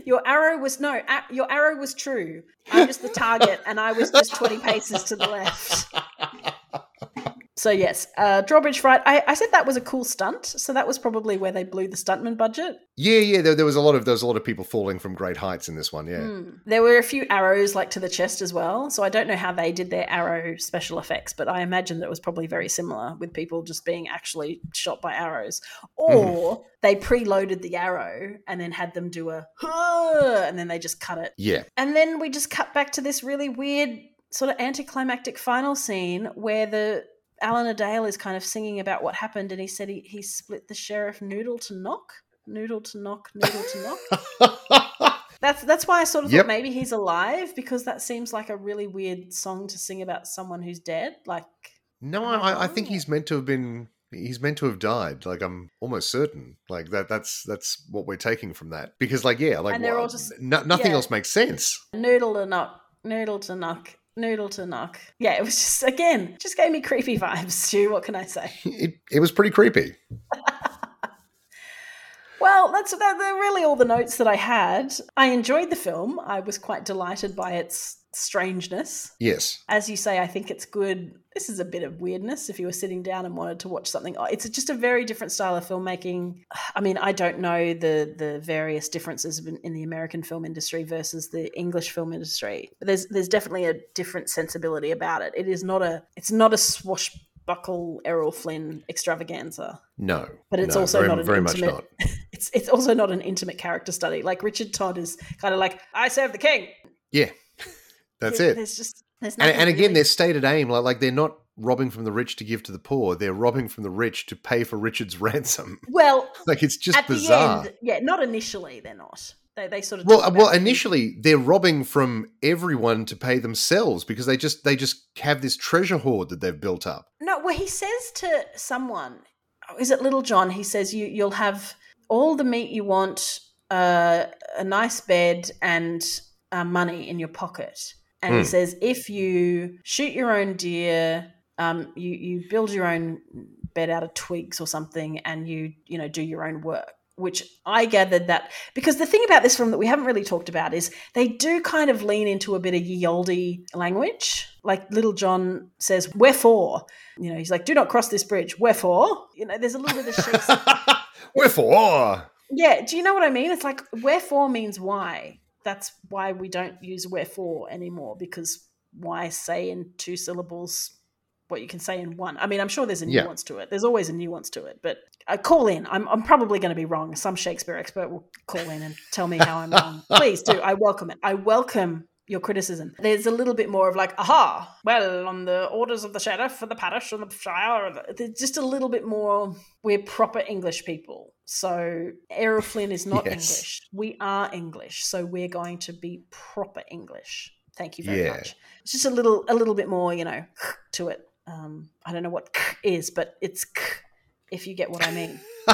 Your arrow was no, a- your arrow was true. I'm just the target, and I was just 20 paces to the left. So yes, uh, drawbridge fight. I, I said that was a cool stunt. So that was probably where they blew the stuntman budget. Yeah, yeah. There, there was a lot of there was a lot of people falling from great heights in this one. Yeah. Hmm. There were a few arrows like to the chest as well. So I don't know how they did their arrow special effects, but I imagine that it was probably very similar with people just being actually shot by arrows. Or they preloaded the arrow and then had them do a "Huh," and then they just cut it. Yeah. And then we just cut back to this really weird sort of anticlimactic final scene where the Alan Adale is kind of singing about what happened and he said he, he split the sheriff noodle to knock. Noodle to knock, noodle to knock. That's that's why I sort of Yep. thought maybe he's alive because that seems like a really weird song to sing about someone who's dead. Like No, I I, I think he's meant to have been. He's meant to have died. Like I'm almost certain. Like that. That's that's what we're taking from that. Because like yeah, like all just- no, nothing yeah. else makes sense. noodle to knock, noodle to knock, noodle to knock. Yeah, it was just again just gave me creepy vibes. Stu, what can I say? It it was pretty creepy. Well, that's that, they're really all the notes that I had. I enjoyed the film. I was quite delighted by its strangeness. Yes. As you say, I think it's good. This is a bit of weirdness if you were sitting down and wanted to watch something. Oh, It's just a very different style of filmmaking. I mean, I don't know the the various differences in, the American film industry versus the English film industry. But there's there's definitely a different sensibility about it. It is not a it's not a swashbuckle Errol Flynn extravaganza. No. But it's no, also very, not an very much intimate- not. It's it's also not an intimate character study. Like Richard Todd is kind of like I serve the king. Yeah. That's it. There's just there's And, and again, really- their stated aim, like, like they're not robbing from the rich to give to the poor. They're robbing from the rich to pay for Richard's ransom. well Like it's just at bizarre. the end, yeah, not initially. They're not. They they sort of Well, uh, well, initially they're robbing from everyone to pay themselves because they just they just have this treasure hoard that they've built up. No, well, he says to someone, oh, is it Little John? He says, "You you'll have all the meat you want, uh, a nice bed, and uh, money in your pocket." And he Hmm. says, "If you shoot your own deer, um, you you build your own bed out of twigs or something, and you you know do your own work." Which I gathered that because the thing about this film that we haven't really talked about is they do kind of lean into a bit of ye olde language. Like Little John says, "Wherefore?" You know, he's like, "Do not cross this bridge." Wherefore? You know, there's a little bit of Shakespeare. Wherefore? yeah, do you know what I mean? It's like wherefore means why. That's why we don't use wherefore anymore because why say in two syllables what you can say in one? I mean, I'm sure there's a Yeah. nuance to it. There's always a nuance to it, but I call in. I'm, I'm probably going to be wrong. Some Shakespeare expert will call in and tell me how I'm wrong. Please do. I welcome it. I welcome your criticism. There's a little bit more of like, aha, well, on the orders of the sheriff for the parish and the shire, there's just a little bit more. We're proper English people. So Errol Flynn is not Yes. English. We are English. So we're going to be proper English. Thank you very Yeah. much. It's just a little, a little bit more, you know, to it. Um, I don't know what is, but it's if you get what I mean.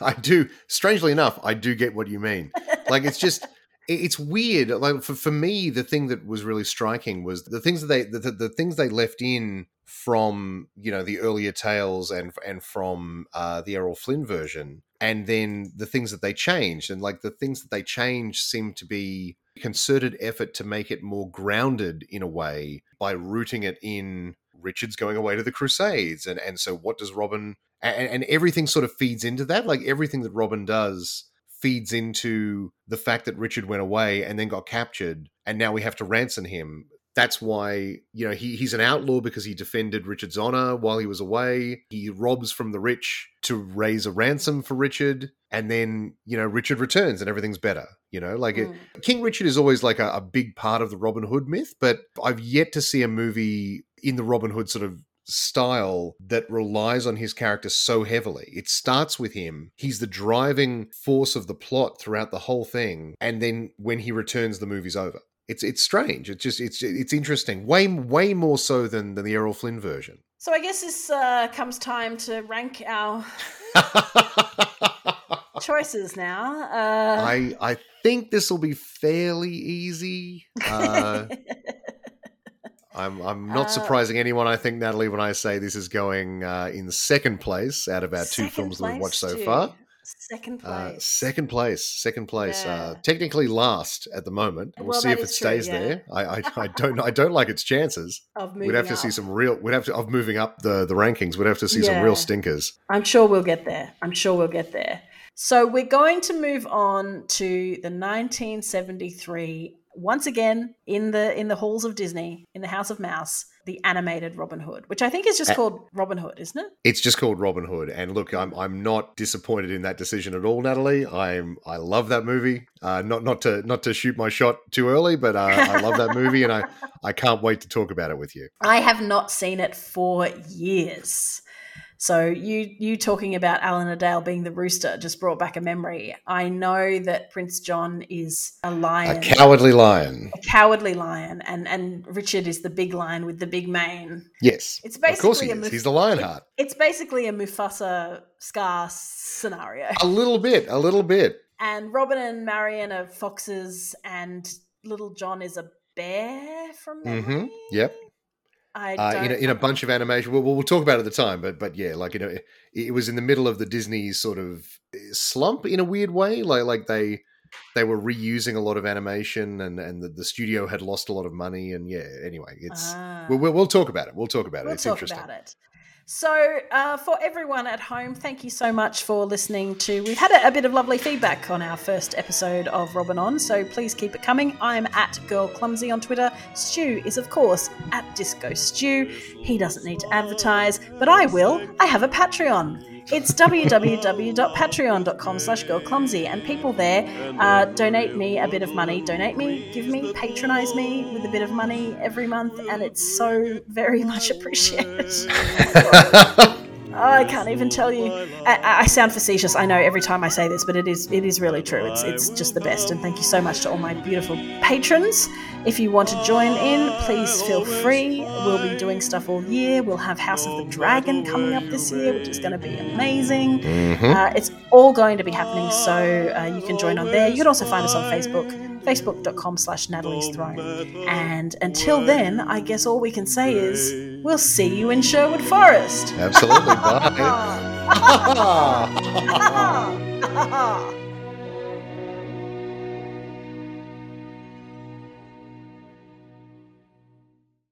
I, do. Strangely enough, I do get what you mean. Like it's just. It's weird. Like for, for me, the thing that was really striking was the things that they the, the, the things they left in from you know the earlier tales and and from uh, the Errol Flynn version, and then the things that they changed, and like the things that they changed seem to be concerted effort to make it more grounded in a way by rooting it in Richard's going away to the Crusades, and and so what does Robin and, and everything sort of feeds into that. Like everything that Robin does feeds into the fact that Richard went away and then got captured, and now we have to ransom him. That's why you know he he's an outlaw because he defended Richard's honor while he was away. He robs from the rich to raise a ransom for Richard, and then you know Richard returns and everything's better. You know, like it, Mm. King Richard is always like a, a big part of the Robin Hood myth, but I've yet to see a movie in the Robin Hood sort of style that relies on his character so heavily. It starts with him. He's the driving force of the plot throughout the whole thing, and then when he returns, the movie's over. It's it's strange. It's just it's it's interesting. Way way more so than than the Errol Flynn version. So I guess this uh, comes time to rank our choices now. Uh, I I think this will be fairly easy. Uh, I'm I'm not Uh, surprising anyone. I think Natalie when I say this is going uh, in second place out of our two films that we've watched so Stu. far. Second Uh, place. second place, second place. Uh, technically last at the moment. We'll, Well, see if it is true, stays yeah. there. I, I I don't I don't like its chances. of We'd have to moving see some real. We'd have to of moving up the the rankings. We'd have to see some real stinkers. I'm sure we'll get there. I'm sure we'll get there. So we're going to move on to the 1973 once again in the in the halls of Disney in the House of Mouse, the animated Robin Hood, which I think is just Uh, called Robin Hood, isn't it? It's just called Robin Hood, and look, I'm I'm not disappointed in that decision at all, Natalie. I'm I love that movie. Uh, not not to not to shoot my shot too early, but uh, I love that movie, and I I can't wait to talk about it with you. I have not seen it for years. So you you talking about Alan Adale being the rooster just brought back a memory. I know that Prince John is a lion. A cowardly lion. a cowardly lion, and and Richard is the big lion with the big mane. Yes, It's of course basically he a is. Muf- He's the Lionheart. It's basically a Mufasa Scar scenario. A little bit, a little bit. And Robin and Marion are foxes, and Little John is a bear from memory. hmm Yep. I Uh, in, a, in a bunch of animation. We'll, we'll talk about it at the time, but but yeah, like you know, it, it was in the middle of the Disney sort of slump in a weird way. Like like they they were reusing a lot of animation and and the, the studio had lost a lot of money and yeah anyway it's Ah. we'll, we'll, we'll talk about it we'll talk about We'll it it's talk interesting about it. So, uh, for everyone at home, thank you so much for listening to. We've had a, a bit of lovely feedback on our first episode of Robin On, so please keep it coming. I'm at Girl Clumsy on Twitter. Stu is, of course, at Disco Stew. He doesn't need to advertise, but I will. I have a Patreon. It's www.patreon.com slash girlclumsy and people there uh, donate me a bit of money. Donate me, give me, patronize me with a bit of money every month and it's so very much appreciated. I can't even tell you. I, I sound facetious. I know every time I say this, but it is it is really true. It's it's just the best. And thank you so much to all my beautiful patrons. If you want to join in, please feel free. We'll be doing stuff all year. We'll have House of the Dragon coming up this year, which is going to be amazing. Uh, it's all going to be happening, so uh, you can join on there. You can also find us on Facebook, facebook.com slash Natalie's Throne. And until then, I guess all we can say is we'll see you in Sherwood Forest. absolutely bye.